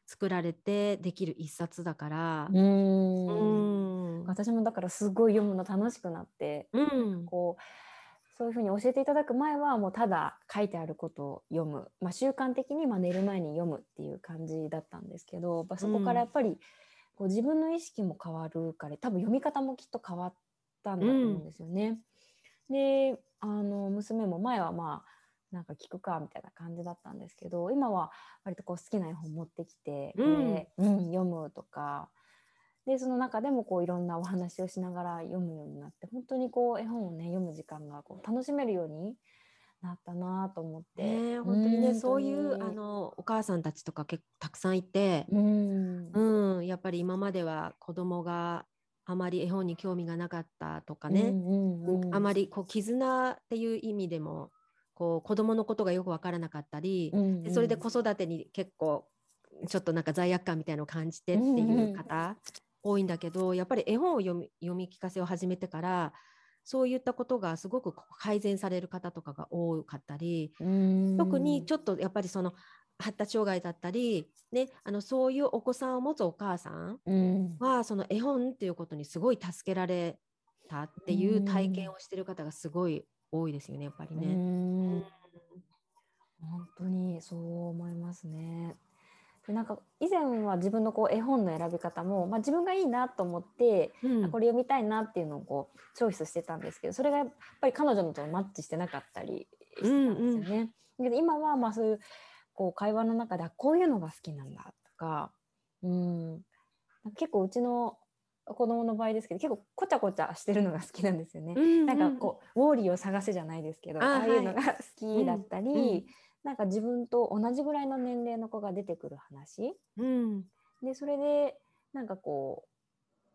S2: 作られてできる一冊だから。
S1: うん。
S2: うん。
S1: 私もだからすごい読むの楽しくなって
S2: うん。
S1: こうそういうふうに教えていただく前はもうただ書いてあることを読む、まあ、習慣的にまあ寝る前に読むっていう感じだったんですけどやっぱそこからやっぱりこう自分の意識も変わるから多分読み方もきっと変わったんだと思うんですよね。であの娘も前はまあなんか聞くかみたいな感じだったんですけど今は割とこう好きな絵本持ってきてこれ、うん読むとかでその中でもこういろんなお話をしながら読むようになって本当にこう絵本をね読む時間がこう楽しめるようになったなと思って、
S2: ねえ本当にね、
S1: ん
S2: そういうあのお母さんたちとか結構たくさんいて、
S1: うん。
S2: うん、やっぱり今までは子供があまり絵本に興味がなかったとかね、
S1: うんうんうん。
S2: あまりこう絆っていう意味でもこう子供のことがよく分からなかったり、
S1: うんうん
S2: でそれで子育てに結構ちょっとなんか罪悪感みたいのを感じてっていう方多いんだけど、やっぱり絵本を読み読み聞かせを始めてからそういったことがすごく改善される方とかが多かったり、特にちょっとやっぱりその発達障害だったり、ね、あのそういうお子さんを持つお母さん
S1: うん
S2: はその絵本っていうことにすごい助けられたっていう体験をしてる方がすごい多いですよねやっぱり
S1: う
S2: ね。
S1: ん本当にそう思いますね。でなんか以前は自分のこう絵本の選び方も、まあ、自分がいいなと思って、
S2: うん。
S1: あこれ読みたいなっていうのをこうチョイスしてたんですけどそれがやっぱり彼女のとマッチしてなかったりしてたんですよね。けど今はまあそういうこう会話の中であこういうのが好きなんだとか、うん、結構うちの子供の場合ですけど結構こちゃこちゃしてるのが好きなんですよね。
S2: うん
S1: なんかこう、ウォーリーを探せじゃないですけど、
S2: あ
S1: ああいうのが好きだったり、
S2: うんうん
S1: なんか自分と同じぐらいの年齢の子が出てくる話。
S2: うん。
S1: で、それで、なんかこう、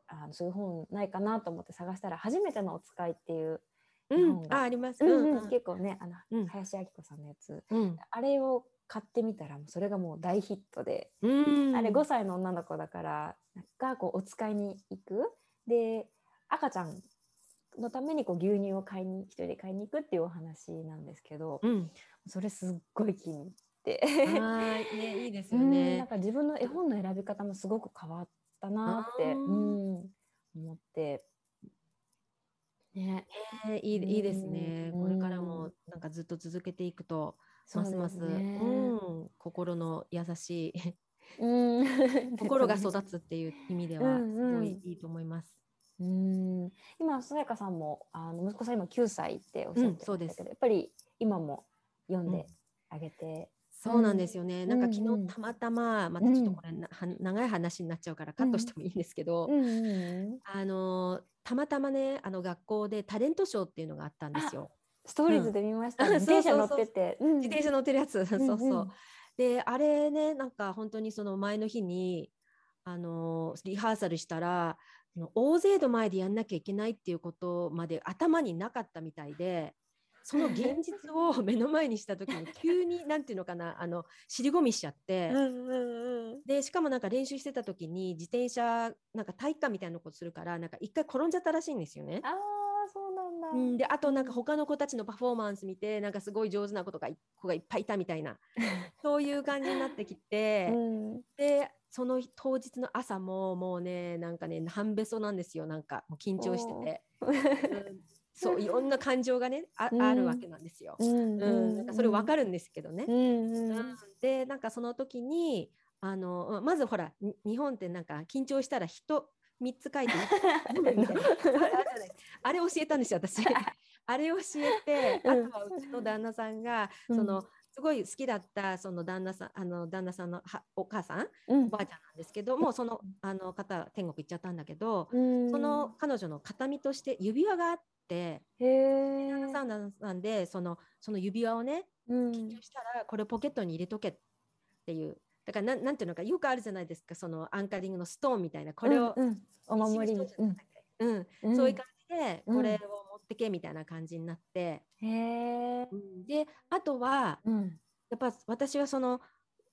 S1: あのそういう本ないかなと思って探したら、初めてのお使いっていう、
S2: うん。
S1: 日本が
S2: ああります。
S1: うん
S2: うん。
S1: うん結構ね、あの、
S2: うん。
S1: 林明子さんのやつ、
S2: うん。
S1: あれを買ってみたら、もうそれがもう大ヒットで、
S2: うん。
S1: あれ5歳の女の子だからがこうお使いに行く。で赤ちゃんのためにこう牛乳を買いに一人で買いに行くっていうお話なんですけど、
S2: うん。
S1: それすっごい気に入って、
S2: はいねいいですよ
S1: うんなん
S2: ね。
S1: か自分の絵本の選び方もすごく変わったなって、うん、思って。ね。
S2: ね。いいいいですね。
S1: うん
S2: これからもなんかずっと続けていくとますますうん心の優しい
S1: うん。
S2: 心が育つっていう意味では
S1: うん
S2: すごい
S1: うん
S2: いいと思います。
S1: うん。今さやかさんもあの息子さん今9歳っておっしゃってたけど、
S2: うん
S1: やっぱり今も読んであげて、
S2: そうなんですよね。なんか
S1: うんうん。
S2: 昨日たまたま、またちょっとこれな、は長い話になっちゃうからカットしてもいいんですけど、
S1: うんうんうん。
S2: あのたまたまねあの学校でタレントショーっていうのがあったんですよ。
S1: ストーリーズで見ました、
S2: うん。
S1: 自転車乗ってて、うん。
S2: 自転車乗ってるやつ、そうそう。
S1: うんう。ん
S2: であれねなんか本当にその前の日にあのリハーサルしたら大勢の前でやんなきゃいけないっていうことまで頭になかったみたいで。その現実を 目の前にした時に急になんていうのかなあの尻込みしちゃって、
S1: うんうんうん。
S2: でしかもなんか練習してた時に自転車なんか体育館みたいなことするからなんか一回転んじゃったらしいんですよね。
S1: ああそうなんだ、
S2: うん、であとなんか他の子たちのパフォーマンス見てなんかすごい上手な子とか子がいっぱいいたみたいな。そういう感じになってきて、
S1: うん。
S2: でその当日の朝ももうねなんかね半べそなんですよ。なんかもう緊張してて、うん。そういろんな感情がねあ,、
S1: うん。
S2: あるわけなんですよ。
S1: うん
S2: うん、なんかそれわか
S1: る
S2: るんですけどね。
S1: うんうん。
S2: うん。でなんかその時にあのうんまずほらに日本ってなんか緊張したら人3つ書いて あれ教えたんですよ私。あれ教えてあ
S1: うん。
S2: とはうちの旦那さんが、
S1: うん。
S2: そのすごい好きだったその旦那さんあの旦那さんのはお母さん
S1: うん。
S2: おばあちゃんなんですけどもうそのあの方天国行っちゃったんだけど、
S1: うん。
S2: その彼女の形見として指輪があって旦那さん旦那さんでそのその指輪をね
S1: うん。
S2: 緊張したらこれポケットに入れとけっていう。だからなんなんていうのかよくあるじゃないですかそのアンカリングのストーンみたいなこれを、
S1: うんうんお守りに、
S2: うん。うん。
S1: うん。
S2: そういう感じで
S1: うん
S2: これを持ってけみたいな感じになって、
S1: へ
S2: であとは
S1: うん。
S2: やっぱ私はその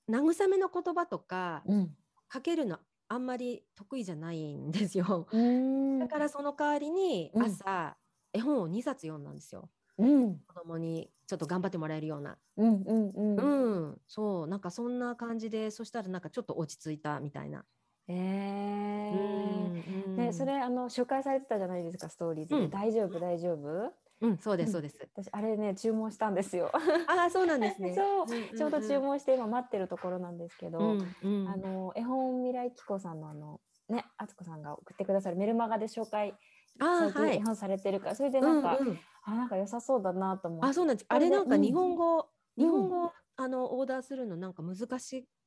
S2: 慰めの言葉とか
S1: うん。
S2: かけるのあんまり得意じゃないんですよ。
S1: うん。
S2: だからその代わりに
S1: うん。
S2: 朝、絵本を2冊読んだんですよ。
S1: うん。
S2: 子供にちょっと頑張ってもらえるような。
S1: うんうんうん。
S2: うん、そうなんかそんな感じでそしたらなんかちょっと落ち着いたみたいな。
S1: へえ
S2: うん
S1: ね、それあの紹介されてたじゃないですかストーリーズで、
S2: うん。
S1: 大丈夫大丈夫？
S2: うん、そうですそうです。
S1: 私あれね注文したんですよ。
S2: ああそうなんですね。
S1: そう、ちょうど注文して今待ってるところなんですけど、
S2: うんうん。
S1: あの絵本未来機構さんのあのね敦子さんが送ってくださるメルマガで紹介
S2: あーはい。
S1: 最近絵。本されてるから、それでなんか、
S2: うんうん。
S1: あなんか良さそうだなと思って。
S2: あそうなんです。あ
S1: これ
S2: なんか日本語、
S1: うん。
S2: 日本語あのオーダーするのなんか難し
S1: あ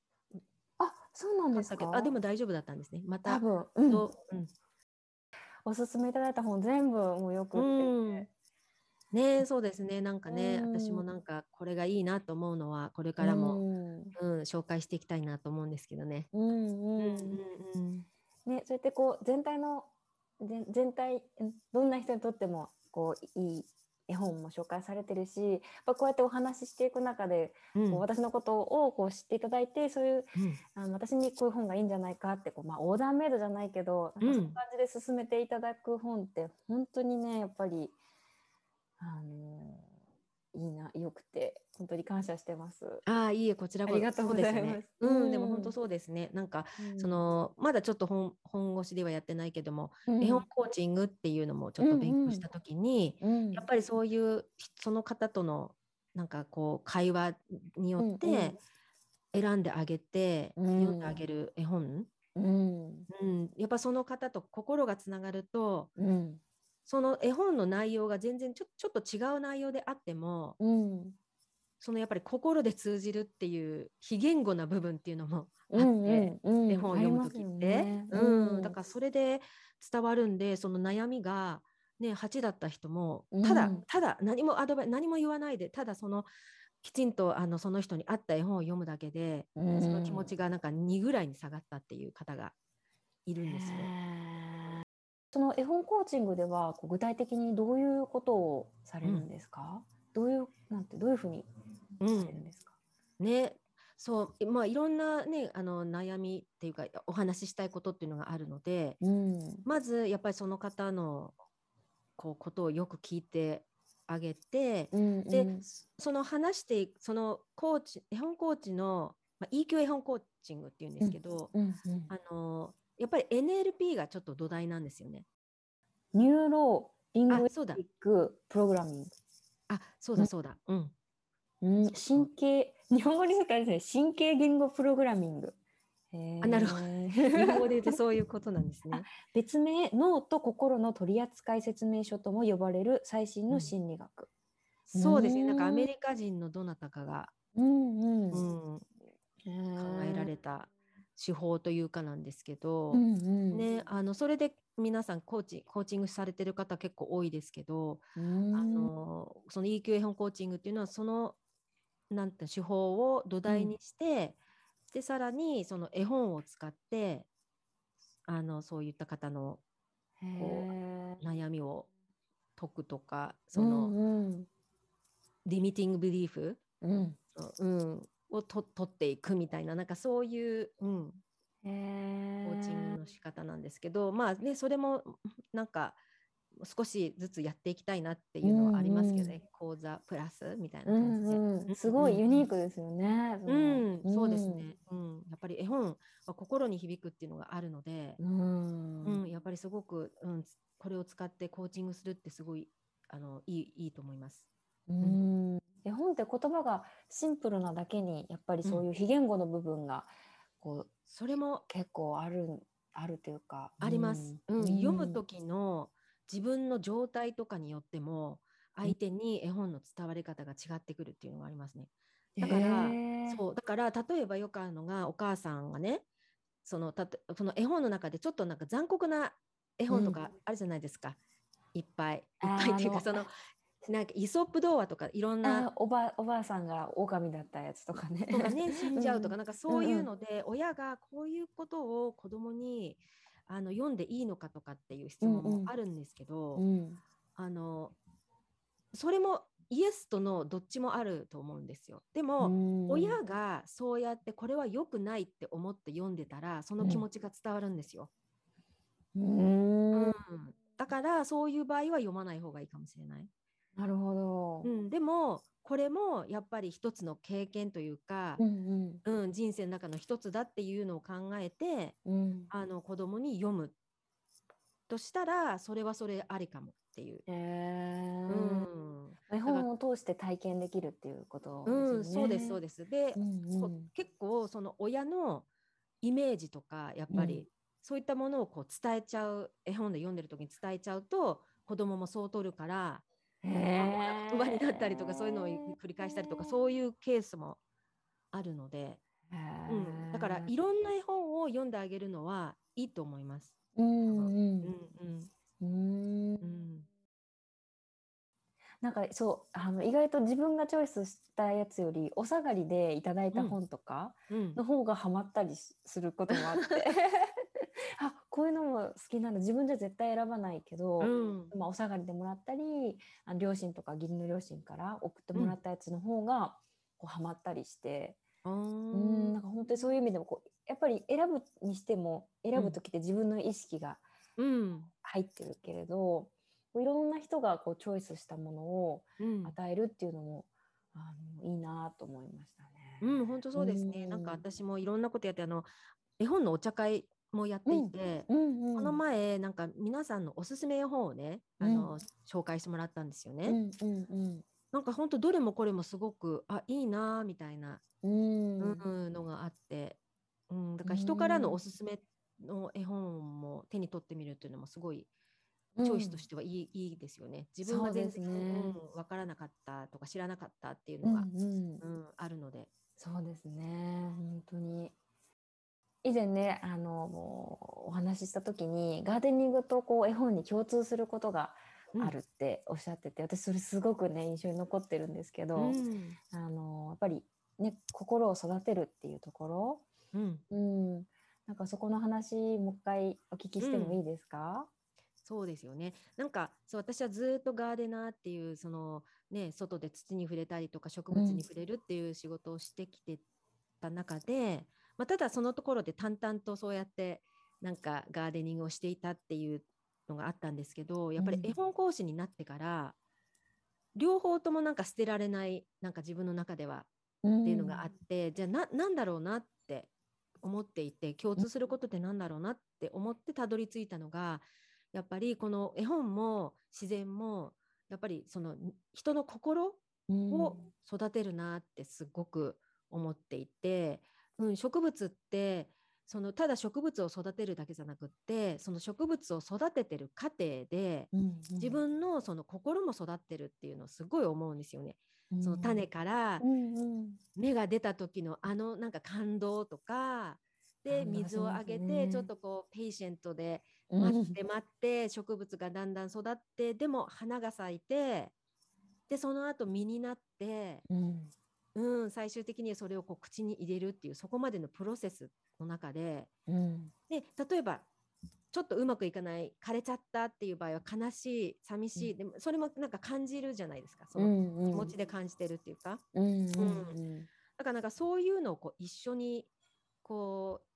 S1: そうなん
S2: か
S1: ですか？
S2: あでも大丈夫だったんですね。また
S1: 多分、うん。
S2: とうん。
S1: おすすめいただいた本全部もうよく売って。
S2: ねそうですね。なんかね、
S1: うん。
S2: 私もなんかこれがいいなと思うのはこれからも、
S1: うん。
S2: うん紹介していきたいなと思うんですけどね。
S1: うん
S2: う
S1: うん。
S2: うん
S1: ね、そうやってこう全体の全全体うんどんな人にとってもこういい絵本も紹介されてるしこうやってお話ししていく中で、
S2: うん
S1: こう私のことをこう知っていただいてそういう
S2: うん。
S1: あの私にこういう本がいいんじゃないかってこう、まあ、オーダーメイドじゃないけどなんかそういう感じで進めていただく本って本当にねやっぱりあのいいなよくて本当に感謝してます。
S2: ああいいえこちらこそ。
S1: ありがとうございます。
S2: そうですね。うん、でも
S1: うん。
S2: 本当そうですね。なんか
S1: うん。
S2: そのまだちょっと本本腰ではやってないけども、
S1: うん。
S2: 絵本コーチングっていうのもちょっと勉強した時に、
S1: うん
S2: やっぱりそういうその方とのなんかこう会話によっ
S1: うんうん。
S2: て選んであげて、
S1: うん。
S2: 読んであげる絵本、
S1: うん。
S2: うん、やっぱその方と心がつながると
S1: うん。
S2: その絵本の内容が全然ちょちょっと違う内容であっても
S1: うん
S2: そのやっぱり心で通じるっていう非言語な部分っていうのもあって、
S1: うんうん。うん
S2: 絵本を読む時って、
S1: ね。
S2: うん、だからそれで伝わるんでその悩みが、ね、8だった人も
S1: うん。
S2: ただ、ただ何もアドバイ何も言わないでただそのきちんとあのその人に合った絵本を読むだけで、
S1: うん。
S2: その気持ちがなんか2ぐらいに下がったっていう方がいるんですよ。
S1: その絵本コーチングではこう具体的にどういうことをされるんですか、どういうなんてどういうふうに
S2: うん。
S1: されるんですか、
S2: ね。そう。まあいろんなねあの悩みっていうかお話ししたいことっていうのがあるので
S1: うん。
S2: まずやっぱりその方のこうことをよく聞いてあげて、
S1: うん
S2: で、
S1: うん。
S2: その話していくそのコーチ絵本コーチの、まあ、EQ 絵本コーチングっていうんですけど、
S1: うんうん
S2: あのやっぱり NLP がちょっと土台なんですよね。
S1: Neuro-Lingu
S2: あそうだ
S1: istic Programming、
S2: あそうだそうだ。うん。
S1: うん、神経 日本語にするとあれですね神経言語プログラミング。
S2: あなるほど。
S1: ど
S2: 日本語で言うとそういうことなんですね。
S1: 別名脳と心の取扱説明書とも呼ばれる最新の心理学、
S2: そうですね。
S1: うん。
S2: なんかアメリカ人のどなたかが、
S1: うんうん。
S2: うん、考えられた手法というかなんですけど、
S1: うんうん。
S2: ね、あのそれで皆さんコーチコーチングされてる方結構多いですけど、
S1: うん。
S2: あのその EQ 絵本コーチングっていうのはそのなんて手法を土台にして、でさらにその絵本を使ってあのそういった方の
S1: へー。
S2: 悩みを解くとかその、
S1: うんうん。
S2: リミティングビリーフ、
S1: うん。
S2: うん、をと取っていくみたいななんかそういう、うん、コーチングの仕方なんですけど、まあねそれもなんか少しずつやっていきたいなっていうのはありますけどね、
S1: うん
S2: 講座プラスみたいな
S1: う
S2: 感じで。
S1: んうん、すごいユニークですよね。その。
S2: うん、そうですね、うん、やっぱり絵本は心に響くっていうのがあるので、
S1: うん。
S2: うん。やっぱりすごく、うん、つこれを使ってコーチングするってすごいあのいいいいと思います。
S1: うん絵本って言葉がシンプルなだけにやっぱりそういう非言語の部分がこう
S2: それも
S1: 結構あるあるというか。
S2: あります、うん。読む時の自分の状態とかによっても相手に絵本の伝わり方が違ってくるっていうのがありますね。だからそう。だから例えばよくあるのがお母さんがねそのたとその絵本の中でちょっとなんか残酷な絵本とかあるじゃないですか、いっぱい。いっぱいっていうかそのなんかイソップ童話とかいろんな。
S1: あおばおばあさんが狼だったやつとかね。
S2: とかね死んじゃうとか、
S1: うん
S2: なんかそういうので、親がこういうことを子供にあの読んでいいのかとかっていう質問
S1: うんうん。
S2: もあるんですけど、
S1: うん。
S2: あのそれもイエスとのどっちもあると思うんですよ。でも、
S1: うん。
S2: 親がそうやってこれは良くないって思って読んでたらその気持ちが伝わるんですよ。
S1: うん。
S2: うん。だからそういう場合は読まない方がいいかもしれない。
S1: なるほど。
S2: うん、でもこれもやっぱり一つの経験というか、
S1: うん
S2: うん人生の中の一つだっていうのを考えて
S1: うんうん
S2: あの子供に読むとしたらそれはそれありかもっていう。
S1: へ
S2: う
S1: ー
S2: ん
S1: 絵本を通して体験できるっていうこと
S2: うん。そうですそうです。で、
S1: うんうん
S2: 結構その親のイメージとかやっぱり、
S1: うん
S2: そういったものをこう伝えちゃう絵本で読んでる時に伝えちゃうと子供もそう取るから
S1: へー
S2: 言葉になったりとかそういうのを繰り返したりとかそういうケースもあるので、うん、だからいろんな絵本を読んであげるのはいいと思います。
S1: うんう
S2: ん
S1: なんかそうあの意外と自分がチョイスしたやつよりお下がりでいただいた本とかの方がハマったりすることもあってあこういうのも好きなの自分じゃ絶対選ばないけど、
S2: うん。
S1: まあ、お下がりでもらったりあの両親とか義理の両親から送ってもらったやつの方がこうハマったりして、
S2: あ
S1: うんなんか本当にそういう意味でもこうやっぱり選ぶにしても選ぶ時って自分の意識が
S2: うん。
S1: 入ってるけれど、こういろんな人がこうチョイスしたものを
S2: うん。
S1: 与えるっていうのも、あのいいなと思いましたね。
S2: うん、本当そうですね。
S1: うん
S2: なん。か私もいろんなことやって、あの絵本のお茶会もやっていて、
S1: うん。うん、
S2: この前なんか皆さんのおすすめ絵本をね、あの、
S1: うん。
S2: 紹介してもらったんですよね。
S1: うんうん
S2: なんか本当どれもこれもすごくあいいなみたいな、
S1: うん。うん
S2: うんのがあって、うん、だから人からのおすすめの絵本も手に取ってみるっていうのもすごいチョイスとしてはいい,、いいですよね。自分が全然
S1: ね。
S2: うん、分からなかったとか知らなかったっていう
S1: うん
S2: のが、
S1: うん。
S2: うんあるので。
S1: そうですね。本当に以前ねあのもうお話しした時にガーデニングとこう絵本に共通することがあるっておっしゃってて、私それすごくね印象に残ってるんですけど、
S2: うん。
S1: あのやっぱりね心を育てるっていうところ、
S2: うん。
S1: うん、なんかそこの話もう一回お聞きしてもいいですか、
S2: そうですよね。なんかそう私はずっとガーデナーっていうそのね外で土に触れたりとか植物に触れるっていう仕事をしてきてた中で、まあ、ただそのところで淡々とそうやってなんかガーデニングをしていたっていうのがあったんですけどやっぱり
S1: うん。
S2: 絵本講師になってから、両方ともなんか捨てられないなんか自分の中では
S1: うん
S2: っていうのがあって、じゃあななんだろうなって思っていて共通することってなんだろうなって思ってたどり着いたのがやっぱりこの絵本も自然もやっぱりその人の心
S1: うん。
S2: を育てるなってすごく思っていて、うん、植物ってそのただ植物を育てるだけじゃなくってその植物を育ててる過程で
S1: うんうん。
S2: 自分のその心も育ってるっていうのをすごい思うんですよね。その種から
S1: うんうん。
S2: 芽が出た時のあのなんか感動とかで水をあげて
S1: ね。
S2: ちょっとこう patient で
S1: うん。
S2: 待って待って植物がだんだん育ってでも花が咲いてでその後実になって、
S1: うん
S2: うん、最終的にはそれをこう口に入れるっていうそこまでのプロセスの中で。
S1: うん。
S2: で例えばちょっとうまくいかない枯れちゃったっていう場合は悲しい寂しい、でもそれもなんか感じるじゃないですか。その気持ちで感じてるっていうか。
S1: うんうん。うん。
S2: だからなんかそういうのをこう一緒にこう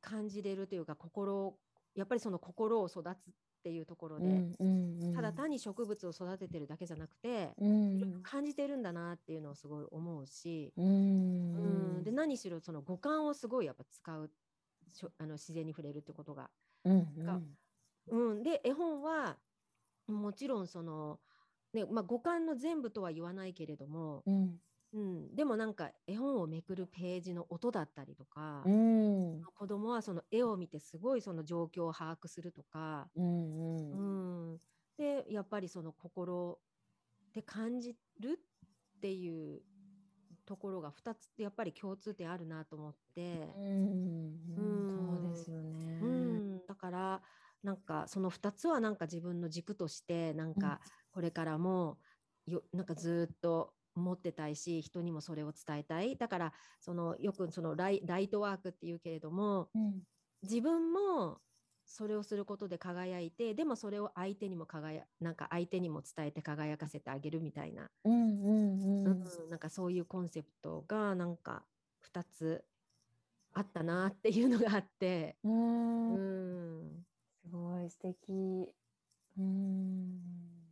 S2: 感じれるというか心をやっぱりその心を育つっていうところで、
S1: うんうんうん。
S2: ただ単に植物を育ててるだけじゃなくて、
S1: うん。
S2: 感じてるんだなっていうのをすごい思うし、
S1: うん。
S2: うん。で何しろその五感をすごいやっぱ使うあの自然に触れるってことが。
S1: うん
S2: がうん、で絵本はもちろんその、ねまあ、五感の全部とは言わないけれども、
S1: うん。
S2: うん、でもなんか絵本をめくるページの音だったりとか、
S1: うん。
S2: 子供はその絵を見てすごいその状況を把握するとか、
S1: うん
S2: う
S1: うん。
S2: ん、でやっぱりその心で感じるっていうところが2つやっぱり共通点あるなと思って、
S1: うんそうですよね。
S2: うん、だからなんかその2つはなんか自分の軸としてなんかこれからもよなんかずっと持ってたいし人にもそれを伝えたい。だからそのよくそのライライトワークっていうけれども
S1: うん。
S2: 自分もそれをすることで輝いてでもそれを相手にも輝なんか相手にも伝えて輝かせてあげるみたいな、
S1: うんうんうん。
S2: うんなんかそういうコンセプトがなんか2つあったなっていうのがあって、
S1: う
S2: うん。ん、
S1: すごい素敵。うん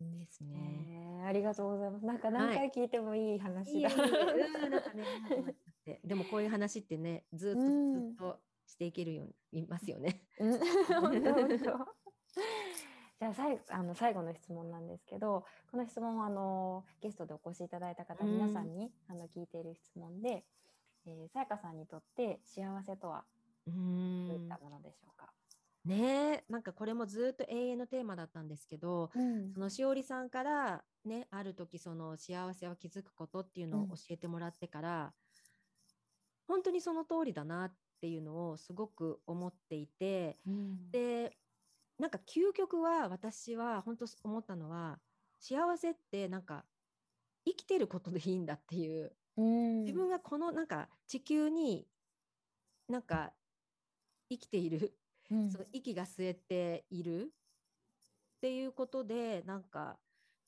S2: ですね。
S1: ありがとうございます。なんか何回聞いてもいい話だ。
S2: でもこういう話ってねずっと
S1: うん。
S2: ずっとしていけるようにいますよね。
S1: じゃあ最後あの最後の質問なんですけどこの質問はあのゲストでお越しいただいた方
S2: うん
S1: 皆さんに、あの聞いている質問で、えー、さやかさんにとって幸せとは
S2: う
S1: どうい
S2: ん
S1: ったものでしょうか、
S2: ね。えなんかこれもずっと永遠のテーマだったんですけど
S1: うん。
S2: そのしおりさんからねある時その幸せは気づくことっていうのを教えてもらってから、本当にその通りだなっていうのをすごく思っていて
S1: うん。
S2: でなんか究極は私は本当思ったのは幸せってなんか生きてることでいいんだっていう。
S1: うん。
S2: 自分がこのなんか地球になんか生きている
S4: うん。
S2: その息が吸えているっていうことでなんか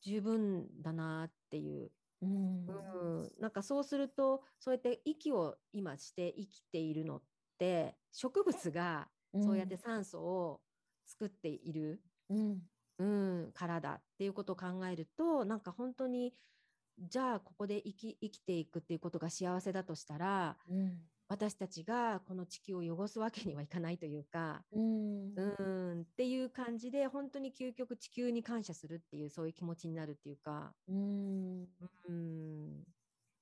S2: 十分だなっていう、
S4: うん。
S2: うん、なんかそうするとそうやって息を今して生きているのって植物がそうやって酸素を作っている、
S4: うん。
S2: うん、からだっていうことを考えるとなんか本当にじゃあここで生き生きていくっていうことが幸せだとしたら
S4: うん
S2: 私たちがこの地球を汚すわけにはいかないというか、
S4: うん。
S2: うん、っていう感じで本当に究極地球に感謝するっていうそういう気持ちになるっていうか、
S4: うん。
S2: うん、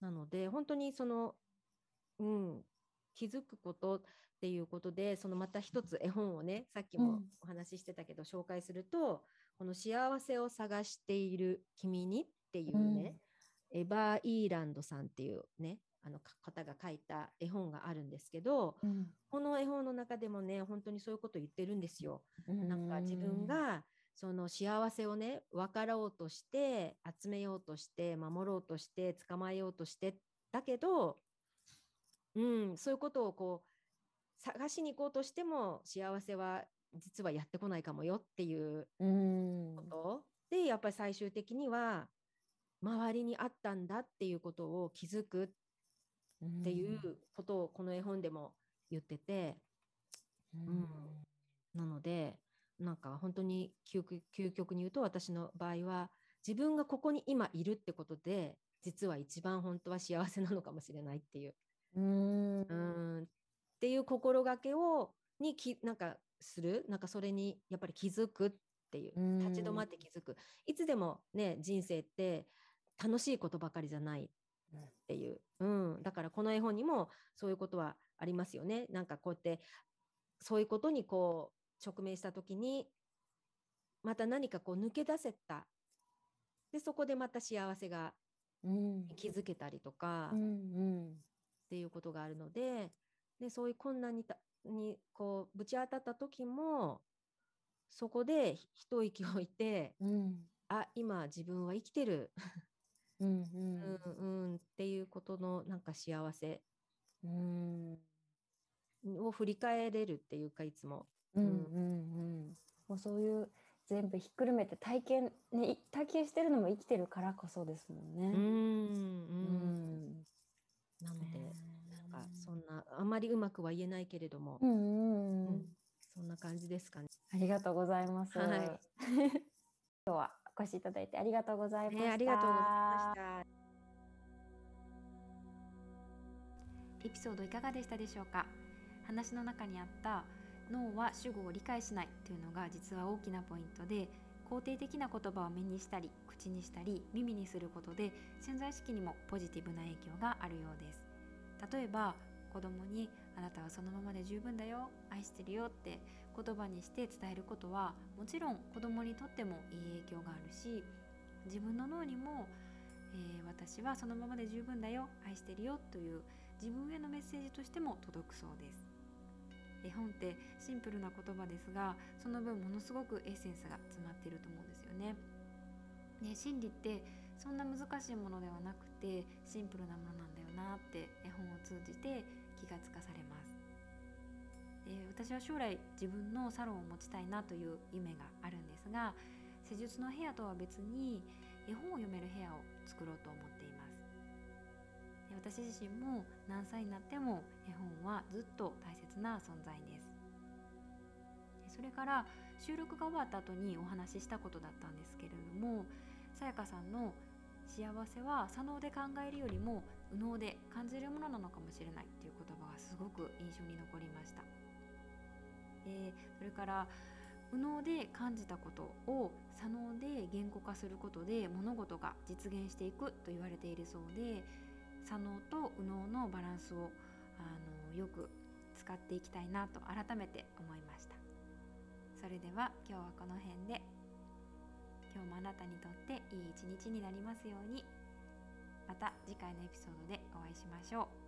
S2: なので本当にその、うん、気づくことっていうことでそのまた一つ絵本をねさっきも
S4: うん。
S2: お話ししてたけど、紹介するとこの「幸せを探している君に」っていうね、エバー・イーランドさんっていうねあのか方が書いた絵本があるんですけど
S4: うん。
S2: この絵本の中でもね本当にそういうことを言ってるんですよ。
S4: うん。
S2: なんか自分がその幸せをね分かろうとして集めようとして守ろうとして捕まえようとしてだけど、うん、そういうことをこう探しに行こうとしても幸せは実はやってこないかもよっていう
S4: うん。
S2: こと。でやっぱり最終的には周りにあったんだっていうことを気づくっていうことをこの絵本でも言ってて。
S4: うん。
S2: なのでなんか本当に究極究極に言うと私の場合は自分がここに今いるってことで実は一番本当は幸せなのかもしれないっていう、
S4: うん。
S2: うん、っていう心がけをにきなんかする。なんかそれにやっぱり気づくっていう。
S4: うん。
S2: 立ち止まって気づく。いつでもね人生って楽しいことばかりじゃないっていう、うん、だからこの絵本にもそういうことはありますよね。なんかこうやってそういうことにこう直面した時にまた何かこう抜け出せた。でそこでまた幸せが
S4: うん。
S2: 気づけたりとかっ
S4: うんうん。
S2: ていうことがあるのででそういう困難にたにこうぶち当たった時もそこで一息置いて
S4: うん。
S2: あ今自分は生きてる、
S4: うんう
S2: うんんうん、っていうことのなんか幸せ。
S4: うん。
S2: を振り返れるっていうかいつも。
S4: うんうん。うんもうそういう全部ひっくるめて体験ねい体験してるのも生きてるからこそですもんね。
S2: うん。う
S4: うんん
S2: なので、なんかそんなあまりうまくは言えないけれども、
S4: うんうんう
S2: うん。んそんな感じですかね。
S4: ありがとうございます。
S2: はい。
S4: 今日はお越しいただいてありがとうございました。
S2: ねありがとうございました。
S1: エピソードいかがでしたでしょうか？話の中にあった脳は主語を理解しないというのが実は大きなポイントで肯定的な言葉を目にしたり口にしたり耳にすることで潜在意識にもポジティブな影響があるようです例えば子供にあなたはそのままで十分だよ愛してるよって言葉にして伝えることはもちろん子供にとってもいい影響があるし自分の脳にも、えー私はそのままで十分だよ愛してるよという自分へのメッセージとしても届くそうです。絵本ってシンプルな言葉ですがその分ものすごくエッセンスが詰まっていると思うんですよね。ね心理ってそんな難しいものではなくてシンプルなものなんだよなって絵本を通じて気がつかされます。で私は将来自分のサロンを持ちたいなという夢があるんですが施術の部屋とは別に絵本を読める部屋を作ろうと思っています。私自身も何歳になっても絵本はずっと大切な存在です。それから収録が終わった後にお話ししたことだったんですけれどもさやかさんの幸せは左脳で考えるよりも右脳で感じるものなのかもしれないっていう言葉がすごく印象に残りました。でそれから右脳で感じたことを左脳で言語化することで物事が実現していくと言われているそうで左脳と右脳のバランスをあのよく使っていきたいなと改めて思いました。それでは今日はこの辺で。今日もあなたにとっていい一日になりますように。また次回のエピソードでお会いしましょう。